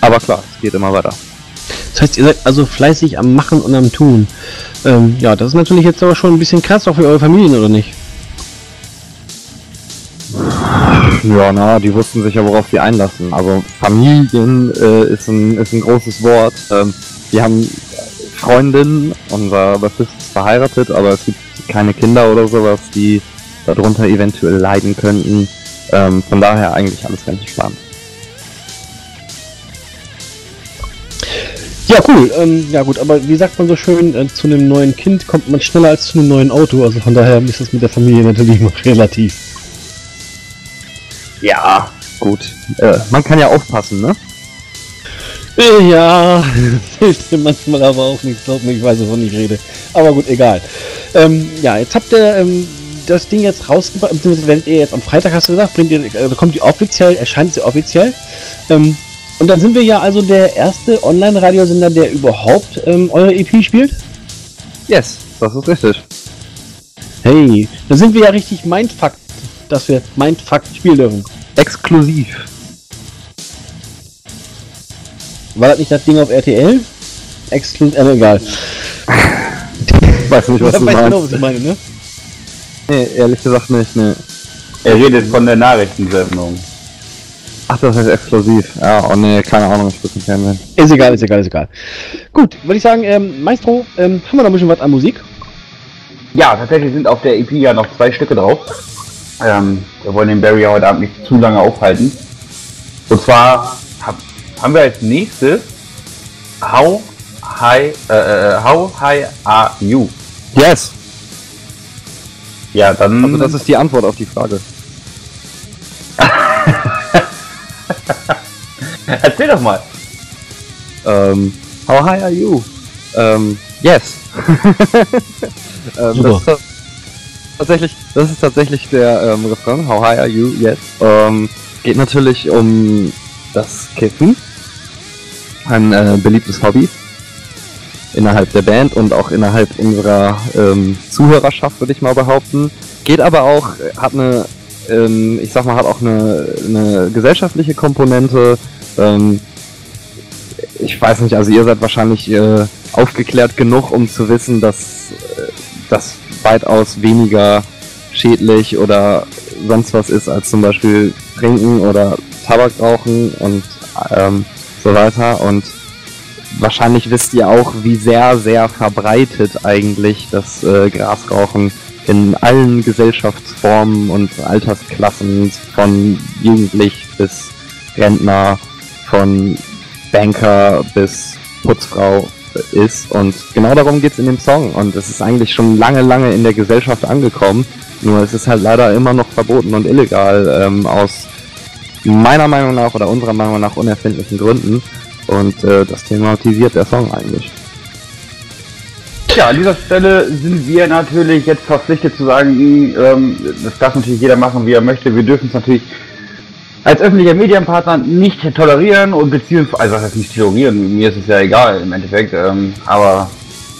aber klar, es geht immer weiter. Das heißt, ihr seid also fleißig am Machen und am Tun. Ähm, ja, das ist natürlich jetzt aber schon ein bisschen krass, auch für eure Familien, oder nicht? Ja, na, die wussten sich ja, worauf sie einlassen. Also Familien äh, ist, ein, ist ein großes Wort. Ähm, wir haben Freundinnen, unser Bassist ist verheiratet, aber es gibt keine Kinder oder sowas, die darunter eventuell leiden könnten. Ähm, von daher eigentlich alles ganz entspannt. Ja, cool. Ähm, ja gut, aber wie sagt man so schön, äh, zu einem neuen Kind kommt man schneller als zu einem neuen Auto. Also von daher ist das mit der Familie natürlich noch relativ. Ja, gut. Äh, man kann ja aufpassen, ne? Äh, Ja, hilft mir manchmal aber auch nicht. Glaub mir, ich weiß, wovon ich rede. Aber gut, egal. Ähm, ja, jetzt habt ihr ähm, das Ding jetzt rausgebracht, beziehungsweise werdet ihr jetzt am Freitag, hast du gesagt, bringt ihr, also kommt die offiziell, erscheint sie offiziell. Ähm, und dann sind wir ja also der erste Online-Radiosender, der überhaupt ähm, eure EP spielt. Yes, das ist richtig. Hey, dann sind wir ja richtig Mindfucked, dass wir Mindfucked spielen dürfen. Exklusiv. War das nicht das Ding auf RTL? Exklusiv, äh, egal. Weiß nicht, was du Weißt genau, meinst. was ich meine, ne? Nee, ehrlich gesagt nicht, ne. Er redet von der Nachrichtensendung. Ach, das heißt exklusiv. Ja, oh nee, keine Ahnung, ich würde nicht kennen. Ist egal, ist egal, ist egal. Gut, würde ich sagen, ähm, Maestro, ähm, haben wir noch ein bisschen was an Musik? Ja, tatsächlich sind auf der EP ja noch zwei Stücke drauf. Ähm, wir wollen den Barry heute Abend nicht zu lange aufhalten. Und zwar hab, haben wir als nächstes How High, äh, äh, How High Are You? Yes! Ja, dann. Also das ist die Antwort auf die Frage. Erzähl doch mal. Ähm, how high are you? Ähm, yes. ähm, Super. das, ist ta- tatsächlich, das ist tatsächlich der ähm, Refrain. How high are you? Yes. Ähm, geht natürlich um das Kiffen. Ein äh, beliebtes Hobby innerhalb der Band und auch innerhalb unserer ähm, Zuhörerschaft, würde ich mal behaupten. Geht aber auch, hat eine, ähm, ich sag mal, hat auch eine, eine gesellschaftliche Komponente. Ähm, ich weiß nicht, also ihr seid wahrscheinlich äh, aufgeklärt genug, um zu wissen, dass äh, das weitaus weniger schädlich oder sonst was ist als zum Beispiel Trinken oder Tabak rauchen und ähm, so weiter. Und wahrscheinlich wisst ihr auch, wie sehr, sehr verbreitet eigentlich das äh, Grasrauchen in allen Gesellschaftsformen und Altersklassen von Jugendlich bis Rentner, von Banker bis Putzfrau ist. Und genau darum geht's in dem Song. Und es ist eigentlich schon lange, lange in der Gesellschaft angekommen. Nur es ist halt leider immer noch verboten und illegal ähm, aus meiner Meinung nach oder unserer Meinung nach unerfindlichen Gründen. Und äh, das thematisiert der Song eigentlich. Ja, an dieser Stelle sind wir natürlich jetzt verpflichtet zu sagen, ähm, das darf natürlich jeder machen, wie er möchte. Wir dürfen es natürlich als öffentlicher Medienpartner nicht tolerieren und beziehungsweise, also was heißt nicht tolerieren, mir ist es ja egal im Endeffekt, ähm, aber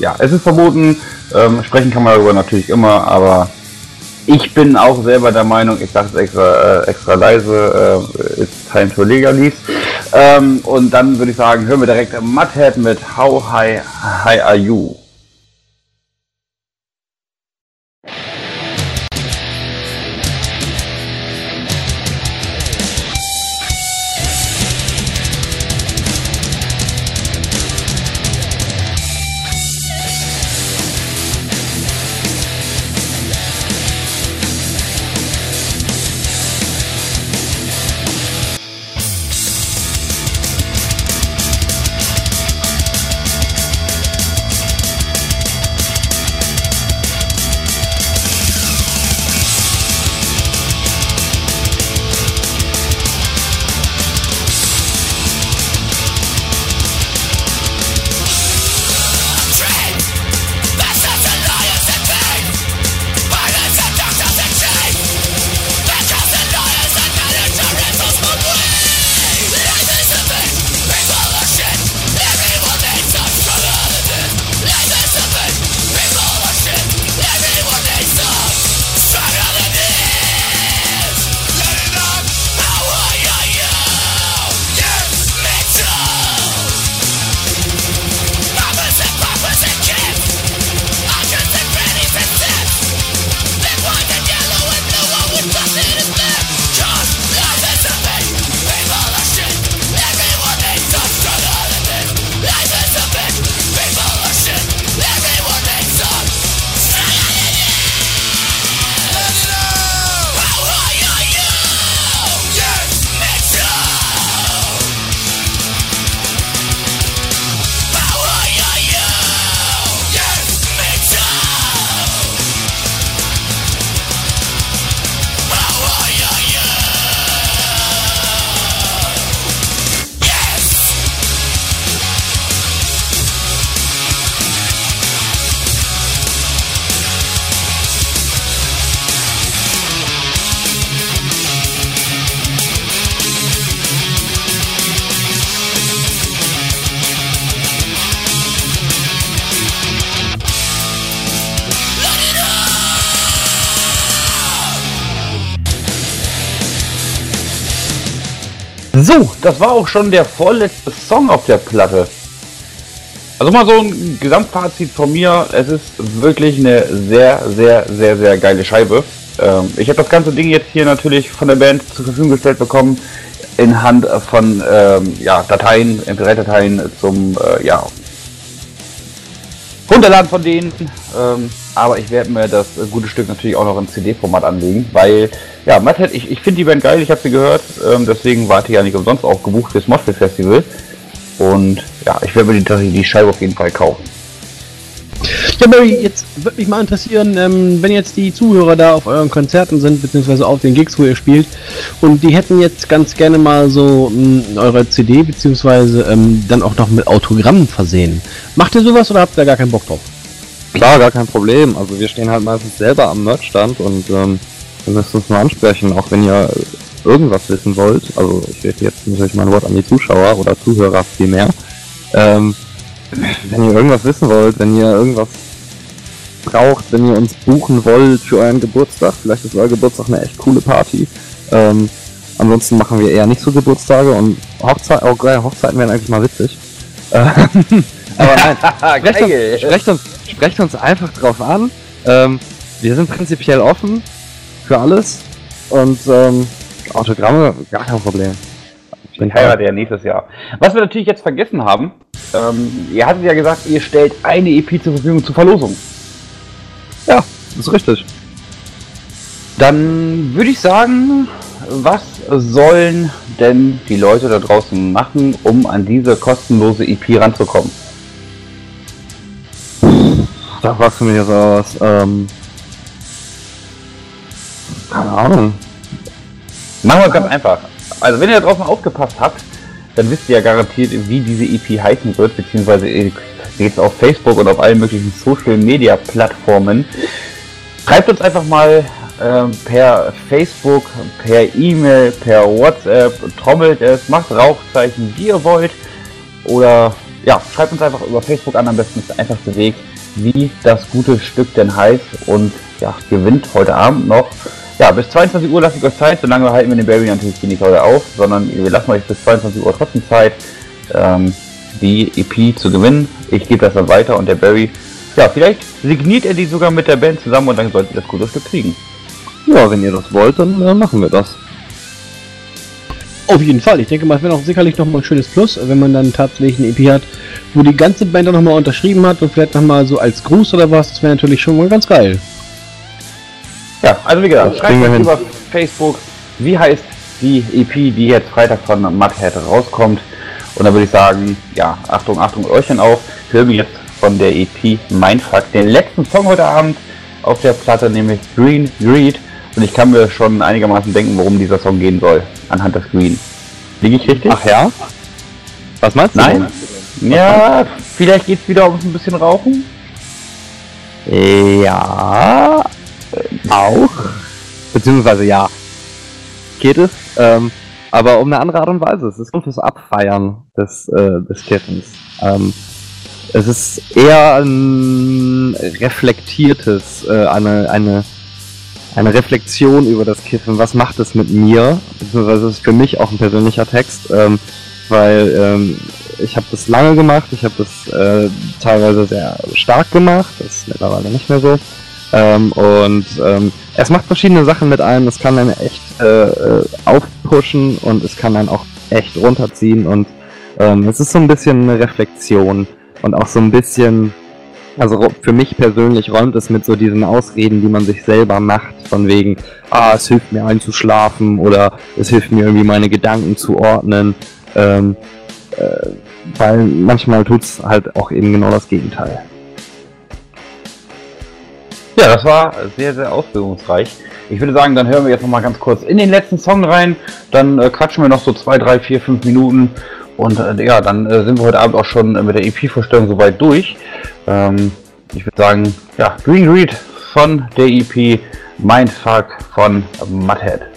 ja, es ist verboten, ähm, sprechen kann man darüber natürlich immer, aber ich bin auch selber der Meinung, ich sage es extra, äh, extra leise, äh, it's time to legalize. Ähm, und dann würde ich sagen, hören wir direkt Mudhead mit How High, High Are You? So, das war auch schon der vorletzte Song auf der Platte. Also mal so ein Gesamtfazit von mir. Es ist wirklich eine sehr, sehr, sehr, sehr geile Scheibe. Ähm, ich habe das ganze Ding jetzt hier natürlich von der Band zur Verfügung gestellt bekommen. In Hand von ähm, ja, Dateien, MP3-Dateien zum äh, ja, Runterladen von denen. Ähm, aber ich werde mir das gute Stück natürlich auch noch in CD-Format anlegen, weil, ja, Mudhead, ich, ich finde die Band geil, ich habe sie gehört, ähm, deswegen warte ich ja nicht umsonst auch gebucht fürs Moshpit Festival. Und ja, ich werde mir die, die Scheibe auf jeden Fall kaufen. Ja, Barry, jetzt würde mich mal interessieren, ähm, wenn jetzt die Zuhörer da auf euren Konzerten sind, beziehungsweise auf den Gigs, wo ihr spielt, und die hätten jetzt ganz gerne mal so mh, eure CD, beziehungsweise ähm, dann auch noch mit Autogrammen versehen. Macht ihr sowas oder habt ihr da gar keinen Bock drauf? Klar, gar kein Problem. Also wir stehen halt meistens selber am Merchstand und ähm, ihr müsst uns mal ansprechen, auch wenn ihr irgendwas wissen wollt. Also ich richte jetzt natürlich mein Wort an die Zuschauer oder Zuhörer vielmehr. Ähm, wenn ihr irgendwas wissen wollt, wenn ihr irgendwas braucht, wenn ihr uns buchen wollt für euren Geburtstag, vielleicht ist euer Geburtstag eine echt coole Party. Ähm, ansonsten machen wir eher nicht so Geburtstage und Hochzeit, oh geil, Hochzeiten wären eigentlich mal witzig. Ähm, Aber nein, sprecht uns, sprecht, uns, sprecht uns einfach drauf an. Ähm, wir sind prinzipiell offen für alles und ähm, Autogramme, gar kein Problem. Ich heirate ja nächstes Jahr. Was wir natürlich jetzt vergessen haben, ähm, ihr hattet ja gesagt, ihr stellt eine EP zur Verfügung zur Verlosung. Ja, das ist richtig. Dann würde ich sagen, was sollen denn die Leute da draußen machen, um an diese kostenlose EP ranzukommen? Da fragst du mich jetzt aber was. Ähm, keine Ahnung. Machen wir ganz einfach. Also wenn ihr da draußen aufgepasst habt, dann wisst ihr ja garantiert, wie diese EP heißen wird, beziehungsweise ihr auf Facebook und auf allen möglichen Social Media Plattformen. Schreibt uns einfach mal ähm, per Facebook, per E-Mail, per WhatsApp, trommelt es, macht Rauchzeichen, wie ihr wollt. Oder ja, schreibt uns einfach über Facebook an, am besten ist der einfachste Weg, wie das gute Stück denn heißt und ja, gewinnt heute Abend noch. Ja, bis 22 Uhr lasst ich euch Zeit, solange halten wir den Barry natürlich nicht heute auf, sondern wir lassen euch bis 22 Uhr trotzdem Zeit, ähm, die EP zu gewinnen. Ich gebe das dann weiter und der Barry, ja, vielleicht signiert er die sogar mit der Band zusammen und dann solltet ihr das gute Stück kriegen. Ja, wenn ihr das wollt, dann äh, machen wir das. Auf jeden Fall. Ich denke mal, es wäre auch sicherlich noch mal ein schönes Plus, wenn man dann tatsächlich eine EP hat, wo die ganze Band dann nochmal unterschrieben hat und vielleicht nochmal so als Gruß oder was. Das wäre natürlich schon mal ganz geil. Ja, also wie gesagt, schreibt uns hin. über Facebook, wie heißt die EP, die jetzt Freitag von Mudhead rauskommt. Und dann würde ich sagen, ja, Achtung, Achtung, Öhrchen auf. Hören wir jetzt von der EP Mindfuck den letzten Song heute Abend auf der Platte, nämlich Green Greed. Und ich kann mir schon einigermaßen denken, worum dieser Song gehen soll, anhand des Green. Liege ich richtig? Ach ja? Was meinst du? Nein? Ja, vielleicht geht es wieder ums ein bisschen Rauchen. Ja, äh, auch. Beziehungsweise ja. Geht es, ähm, aber um eine andere Art und Weise. Es ist fürs Abfeiern des, äh, des Kiffens. Ähm, es ist eher ein reflektiertes, äh, eine, eine, eine Reflexion über das Kiffen. Was macht es mit mir? Es ist für mich auch ein persönlicher Text, ähm, weil ähm, ich habe das lange gemacht, ich habe das äh, teilweise sehr stark gemacht, das ist mittlerweile nicht mehr so. Ähm, und ähm, es macht verschiedene Sachen mit einem, es kann einen echt äh, äh, aufpushen und es kann einen auch echt runterziehen und ähm, es ist so ein bisschen eine Reflexion und auch so ein bisschen, also für mich persönlich räumt es mit so diesen Ausreden, die man sich selber macht, von wegen, ah, es hilft mir einzuschlafen oder es hilft mir irgendwie meine Gedanken zu ordnen, ähm, äh, weil manchmal tut's halt auch eben genau das Gegenteil. Ja, das war sehr, sehr ausführungsreich. Ich würde sagen, dann hören wir jetzt noch mal ganz kurz in den letzten Song rein. Dann äh, quatschen wir noch so zwei, drei, vier, fünf Minuten. Und äh, ja, dann äh, sind wir heute Abend auch schon äh, mit der EP-Vorstellung soweit durch. Ähm, ich würde sagen, ja, Green Read von der EP Mindfuck von Mudhead.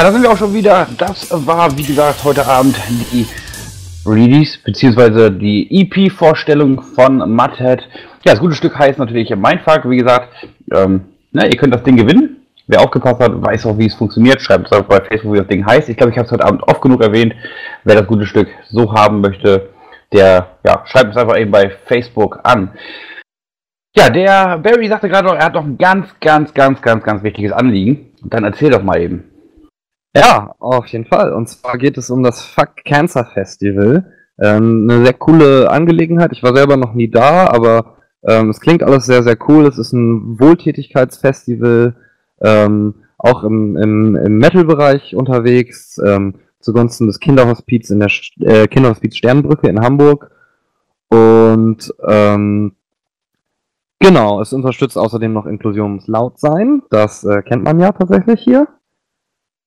Ja, da sind wir auch schon wieder. Das war, wie gesagt, heute Abend die Release, beziehungsweise die EP-Vorstellung von Mudhead. Ja, das gute Stück heißt natürlich Mindfuck. Wie gesagt, ähm, na, ihr könnt das Ding gewinnen. Wer aufgepasst hat, weiß auch, wie es funktioniert. Schreibt es einfach bei Facebook, wie das Ding heißt. Ich glaube, ich habe es heute Abend oft genug erwähnt. Wer das gute Stück so haben möchte, der ja, schreibt es einfach eben bei Facebook an. Ja, der Barry sagte gerade noch, er hat noch ein ganz, ganz, ganz, ganz, ganz wichtiges Anliegen. Dann erzähl doch mal eben. Ja, auf jeden Fall. Und zwar geht es um das Fuck Cancer Festival. Ähm, eine sehr coole Angelegenheit. Ich war selber noch nie da, aber ähm, es klingt alles sehr, sehr cool. Es ist ein Wohltätigkeitsfestival, ähm, auch im, im, im Metal-Bereich unterwegs, ähm, zugunsten des Kinderhospiz in der äh, Kinderhospiz Sternbrücke in Hamburg. Und ähm, genau, es unterstützt außerdem noch Inklusionslautsein. Das äh, kennt man ja tatsächlich hier.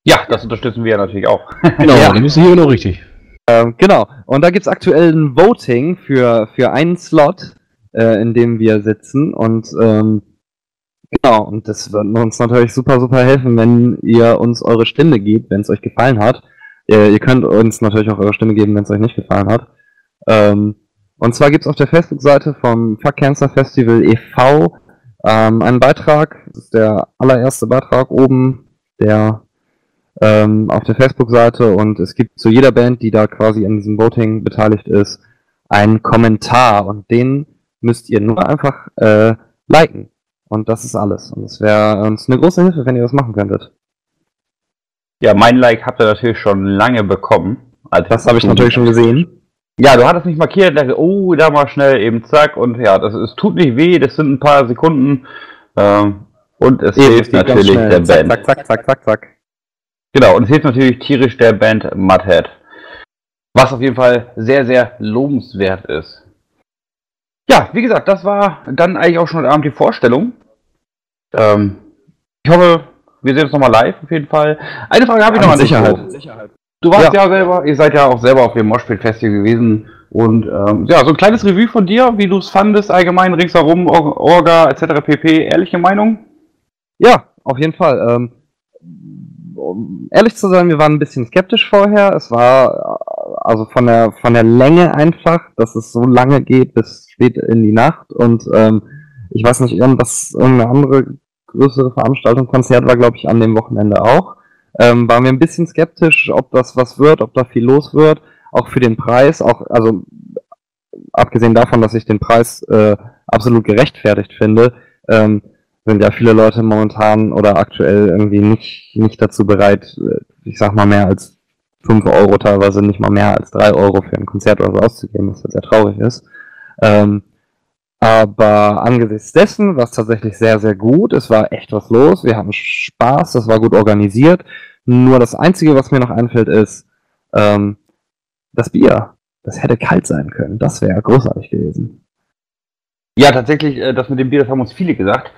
Ja, das unterstützen wir natürlich auch. Genau, Ja. dann bist du hier genau richtig. Ähm, genau. Und da gibt's aktuell ein Voting für, für einen Slot, äh, in dem wir sitzen. Und ähm, genau, und das wird uns natürlich super, super helfen, wenn ihr uns eure Stimme gebt, wenn es euch gefallen hat. Äh, ihr könnt uns natürlich auch eure Stimme geben, wenn es euch nicht gefallen hat. Ähm, und zwar gibt's auf der Facebook-Seite vom Fuck Cancer Festival e.V. Ähm, einen Beitrag. Das ist der allererste Beitrag oben, der ähm, auf der Facebook-Seite und es gibt zu jeder Band, die da quasi an diesem Voting beteiligt ist, einen Kommentar und den müsst ihr nur einfach äh, liken. Und das ist alles. Und es wäre uns eine große Hilfe, wenn ihr das machen könntet. Ja, mein Like habt ihr natürlich schon lange bekommen. Also Das habe ich natürlich schon gesehen. Ja, du hattest mich markiert, dachte, oh, da mal schnell eben zack und ja, das es tut nicht weh, das sind ein paar Sekunden ähm, und es Eben, hilft natürlich der zack, Band. Zack, zack, zack, zack, zack. Genau, und es hilft natürlich tierisch der Band Mudhead. Was auf jeden Fall sehr, sehr lobenswert ist. Ja, wie gesagt, das war dann eigentlich auch schon heute Abend die Vorstellung. Ähm, ich hoffe, wir sehen uns nochmal live auf jeden Fall. Eine Frage habe ich noch an. Sicherheit. Flo. Du warst Ja. ja. selber, ihr seid ja auch selber auf dem Moshpit Festival gewesen und ähm, ja, so ein kleines Revue von dir, wie du es fandest, allgemein ringsherum, Or- Orga etc. pp. Ehrliche Meinung? Ja, auf jeden Fall. Ähm, um ehrlich zu sein, wir waren ein bisschen skeptisch vorher. Es war also von der von der Länge einfach, dass es so lange geht bis spät in die Nacht und ähm, ich weiß nicht, irgendwas, irgendeine andere größere Veranstaltung, Konzert war glaube ich an dem Wochenende auch. Ähm, waren wir ein bisschen skeptisch, ob das was wird, ob da viel los wird, auch für den Preis, auch also abgesehen davon, dass ich den Preis äh, absolut gerechtfertigt finde. Ähm, sind ja viele Leute momentan oder aktuell irgendwie nicht, nicht dazu bereit, äh, ich sag mal mehr als 5 Euro, teilweise nicht mal mehr als 3 Euro für ein Konzert oder so auszugeben, was sehr traurig ist. Ähm, aber angesichts dessen war es tatsächlich sehr, sehr gut. Es war echt was los. Wir hatten Spaß, das war gut organisiert. Nur das Einzige, was mir noch einfällt, ist ähm, das Bier. Das hätte kalt sein können. Das wäre großartig gewesen. Ja, tatsächlich, äh, das mit dem Bier, das haben uns viele gesagt.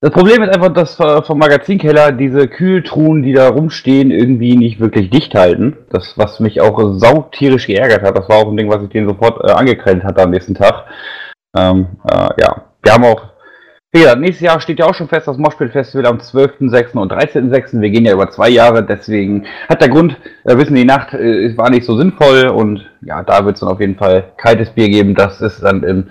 Das Problem ist einfach, dass vom Magazinkeller diese Kühltruhen, die da rumstehen, irgendwie nicht wirklich dicht halten. Das, was mich auch sautierisch geärgert hat, das war auch ein Ding, was ich denen sofort äh, angekrennt hatte am nächsten Tag. Ähm, äh, ja, wir haben auch, wie gesagt, nächstes Jahr steht ja auch schon fest, das Moshpit Festival am 12.06. und 13.06. Wir gehen ja über zwei Jahre, deswegen hat der Grund, äh, wissen die Nacht, äh, war nicht so sinnvoll und ja, da wird es dann auf jeden Fall kaltes Bier geben. Das ist dann im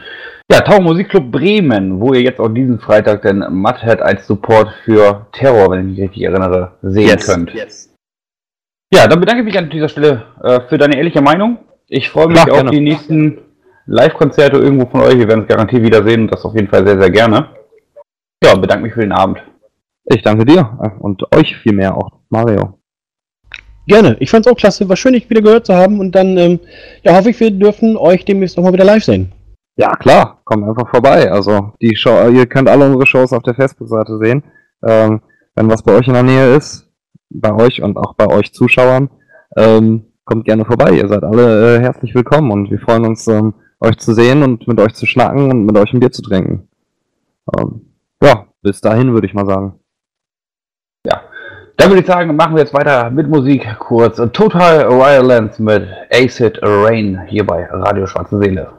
ja, Tau Musikclub Bremen, wo ihr jetzt auch diesen Freitag den Mudhead als Support für Terror, wenn ich mich richtig erinnere, sehen könnt. Ja, dann bedanke ich mich an dieser Stelle äh, für deine ehrliche Meinung. Ich freue mich Klar, auf gerne. die nächsten Live-Konzerte irgendwo von euch. Wir werden es garantiert wiedersehen und das auf jeden Fall sehr, sehr gerne. Ja, bedanke mich für den Abend. Ich danke dir äh, und euch vielmehr auch, Mario. Gerne. Ich fand's auch klasse. War schön, dich wieder gehört zu haben. Und dann ähm, ja, hoffe ich, wir dürfen euch demnächst nochmal wieder live sehen. Ja, klar, kommt einfach vorbei. Also die Show, ihr könnt alle unsere Shows auf der Facebook-Seite sehen. Ähm, wenn was bei euch in der Nähe ist, bei euch und auch bei euch Zuschauern, ähm, kommt gerne vorbei. Ihr seid alle äh, herzlich willkommen und wir freuen uns, ähm, euch zu sehen und mit euch zu schnacken und mit euch ein Bier zu trinken. Ähm, ja, bis dahin würde ich mal sagen. Dann würde ich sagen, machen wir jetzt weiter mit Musik kurz. Total Violence mit Acid Rain hier bei Radio Schwarze Seele.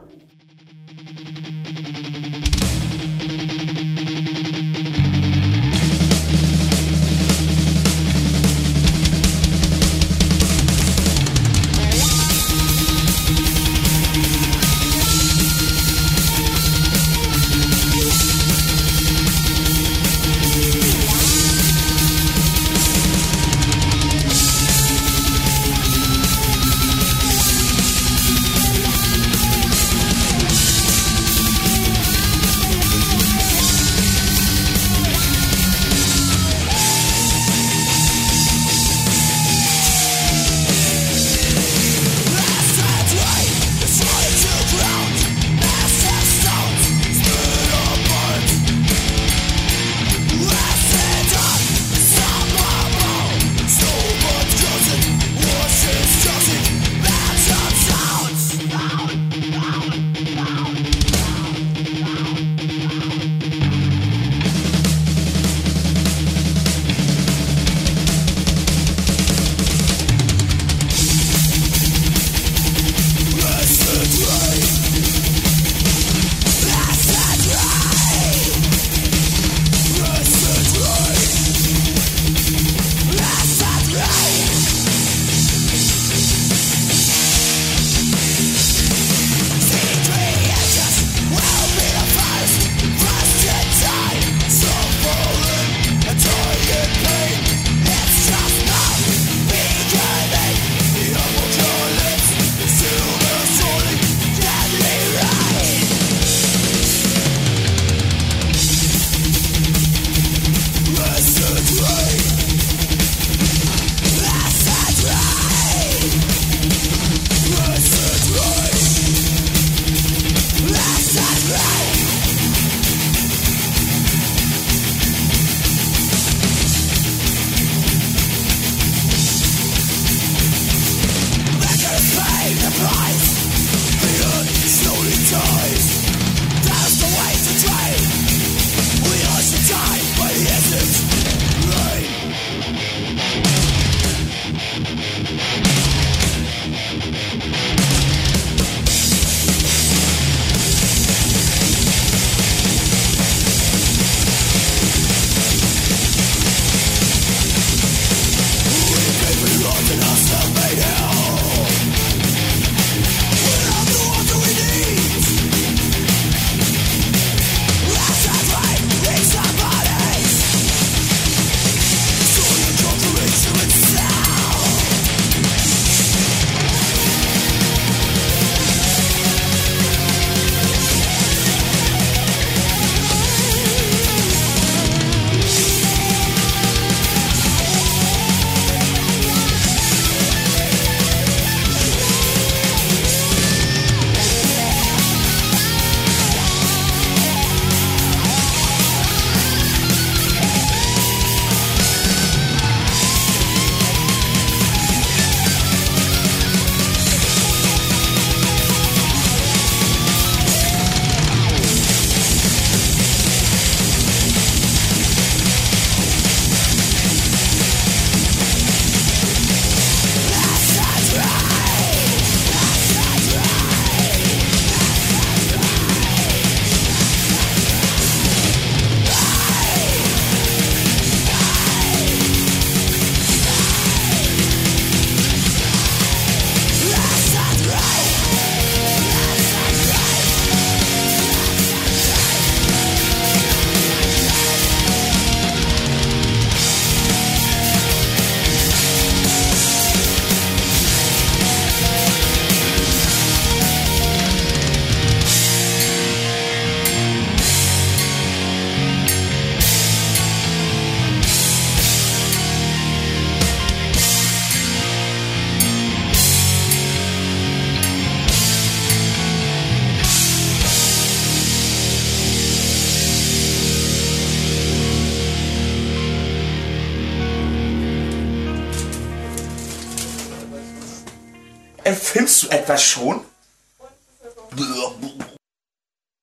Etwas schon?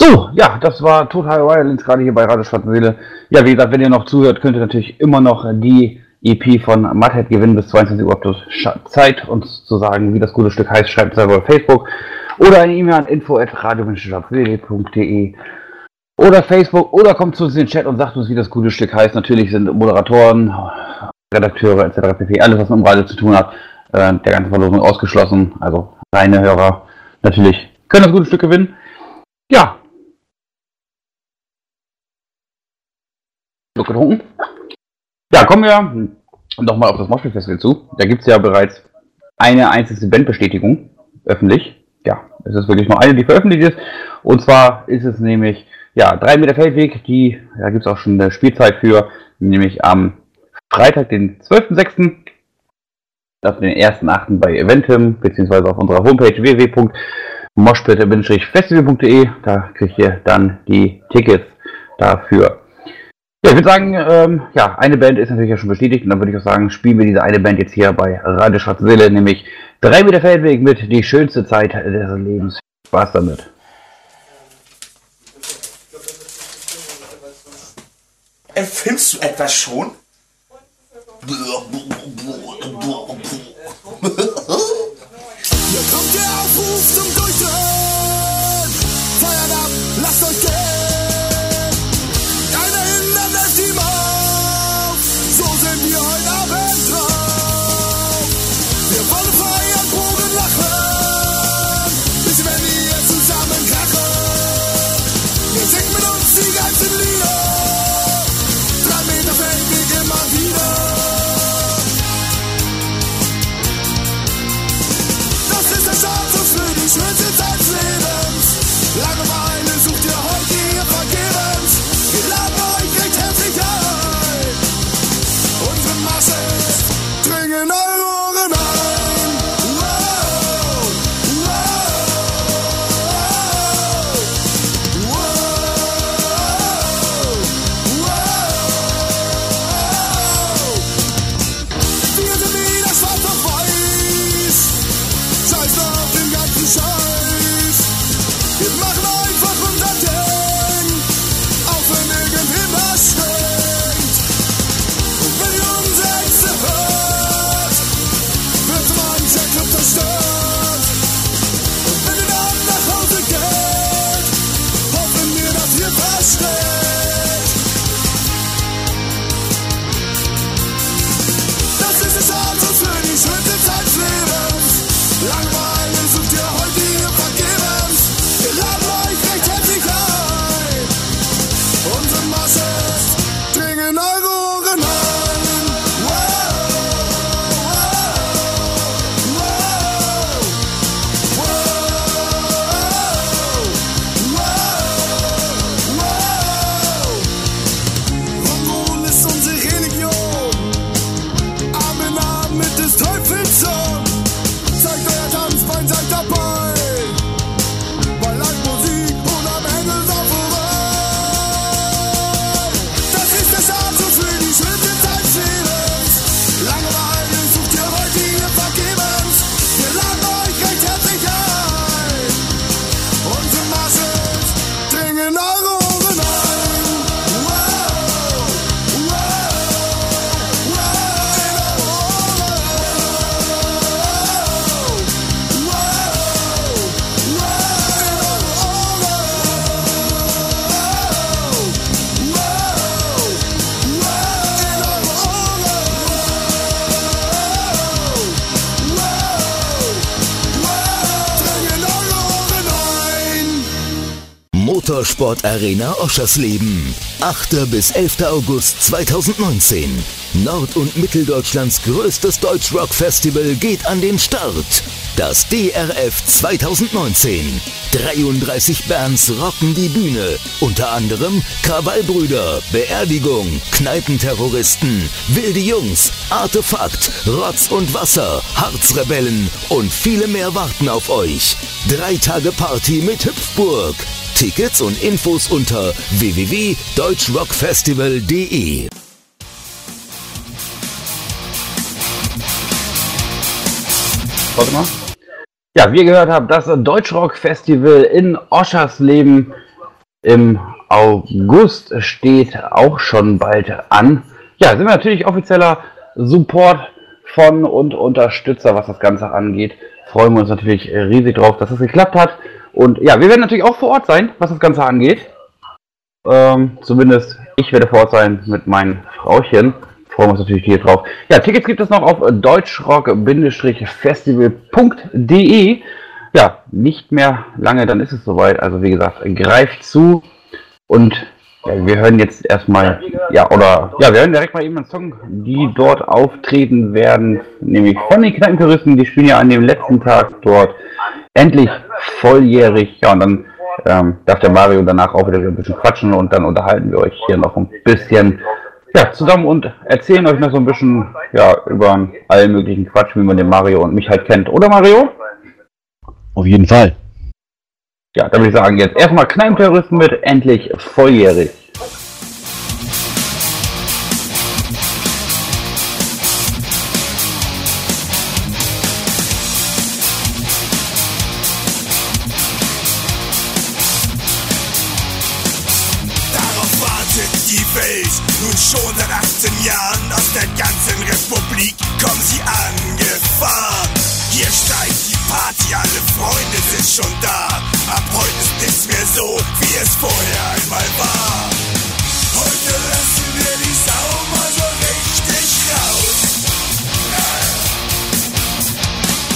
So, ja, das war Total Violence gerade hier bei Radio Schwarze Seele. Ja, wie gesagt, wenn ihr noch zuhört, könnt ihr natürlich immer noch die EP von Mudhead gewinnen. Bis 22 Uhr habt Zeit, uns zu sagen, wie das gute Stück heißt. Schreibt es selber auf Facebook oder eine E-Mail an info.radio-schwarze-seele.de oder Facebook oder kommt zu uns in den Chat und sagt uns, wie das gute Stück heißt. Natürlich sind Moderatoren, Redakteure etc. pp. Alles, was mit dem Radio zu tun hat, äh, der ganze Verlosung ausgeschlossen. Also reine Hörer natürlich können das gute Stück gewinnen. Ja. Schluck getrunken. Ja, kommen wir nochmal auf das Moshpit Festival zu. Da gibt es ja bereits eine einzige Bandbestätigung öffentlich. Ja, es ist wirklich nur eine, die veröffentlicht ist. Und zwar ist es nämlich, ja, 3 Meter Feldweg, die, da gibt es auch schon eine Spielzeit für, nämlich am Freitag, den 12.06. Das den 1.8. bei Eventim, beziehungsweise auf unserer Homepage www.moshpit-festival.de. Da kriegt ihr dann die Tickets dafür. Ja, ich würde sagen, ähm, ja, eine Band ist natürlich ja schon bestätigt und dann würde ich auch sagen, spielen wir diese eine Band jetzt hier bei Radio Schwarze Seele, nämlich 3 Meter Feldweg mit die schönste Zeit des Lebens. Spaß damit. Empfindest du etwas schon? Hier Motorsport Arena Oschersleben. 8. bis 11. August 2019. Nord- und Mitteldeutschlands größtes Deutschrock-Festival geht an den Start. Das DRF 2019. 33 Bands rocken die Bühne. Unter anderem Krawallbrüder, Beerdigung, Kneipenterroristen, Wilde Jungs, Artefakt, Rotz und Wasser, Harzrebellen und viele mehr warten auf euch. Drei Tage Party mit Hüpfburg. Tickets und Infos unter www.deutschrockfestival.de. Warte mal. Ja, wie ihr gehört habt, das Deutschrock-Festival in Oschersleben im August steht auch schon bald an. Ja, sind wir natürlich offizieller Support von und Unterstützer, was das Ganze angeht. Freuen wir uns natürlich riesig drauf, dass es geklappt hat. Und ja, wir werden natürlich auch vor Ort sein, was das Ganze angeht. Ähm, zumindest ich werde vor Ort sein mit meinem Frauchen. Freuen wir uns natürlich hier drauf. Ja, Tickets gibt es noch auf deutschrock-festival.de. Ja, nicht mehr lange, dann ist es soweit. Also wie gesagt, greift zu und ja, wir hören jetzt erstmal, ja, oder ja, wir hören direkt mal eben einen Song, die dort auftreten werden, nämlich von den Kneipentouristen, die spielen ja an dem letzten Tag dort endlich volljährig. Ja, und dann ähm, darf der Mario danach auch wieder ein bisschen quatschen und dann unterhalten wir euch hier noch ein bisschen ja, zusammen und erzählen euch noch so ein bisschen ja, über allen möglichen Quatsch, wie man den Mario und mich halt kennt. Oder Mario? Auf jeden Fall. Ja, dann würde ich sagen, jetzt erstmal Kneipenterroristen mit endlich volljährig. Schon da. Ab heute ist nichts mehr so, wie es vorher einmal war. Heute lassen wir die Sau mal so richtig raus.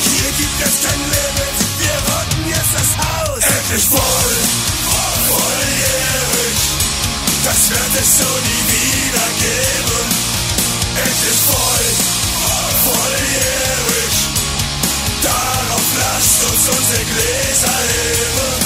Hier gibt es kein Limit, wir rotten jetzt das Haus. Endlich voll, volljährig. Das wird es so nie wieder geben. Endlich voll, Darauf lasst uns unsere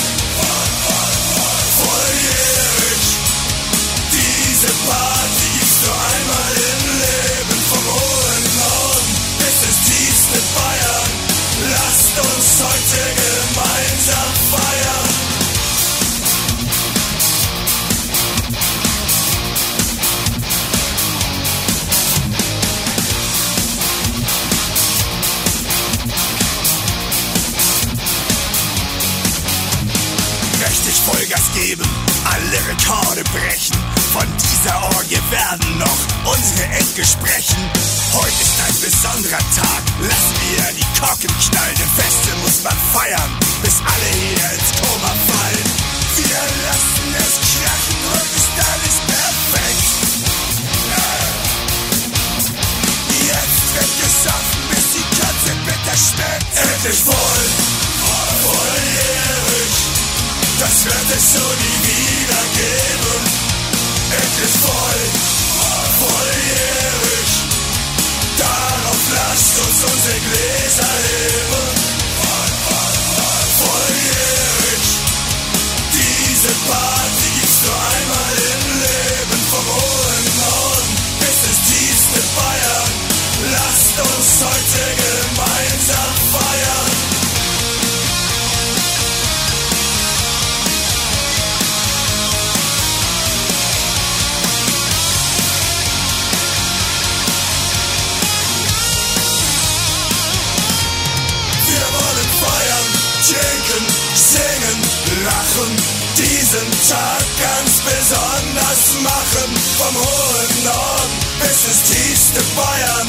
Vollgas geben, alle Rekorde brechen. Von dieser Orgie werden noch unsere Enkel sprechen. Heute ist ein besonderer Tag, lassen wir die Korken knallen. Im Feste muss man feiern, bis alle hier ins Koma fallen. Wir lassen es krachen, heute ist alles perfekt. Jetzt wird gesoffen, bis die Katze bitter schmeckt. Endlich voll, volljährig. Das wird es so nie wieder geben. Endlich voll, volljährig. Darauf lasst uns unsere Gläser heben. Volljährig. Diese Party gibt's nur einmal im Leben. Vom hohen Norden bis ins tiefste Bayern. Lasst uns heute gemeinsam feiern. Lachen, diesen Tag ganz besonders machen. Vom hohen Norden bis ins tiefste Bayern,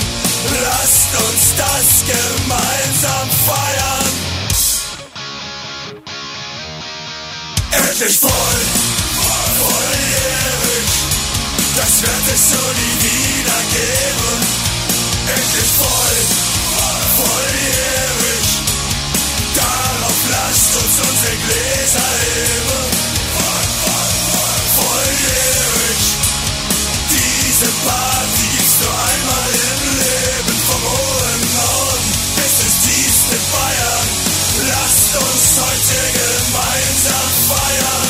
lasst uns das gemeinsam feiern. Endlich voll, volljährig, das wird es so nie wieder geben. Endlich voll, volljährig. Darauf Lasst uns unsere Gläser heben, volljährig. Diese Party ist nur einmal im Leben, vom hohen Norden bis ins tiefste Bayern. Lasst uns heute gemeinsam feiern.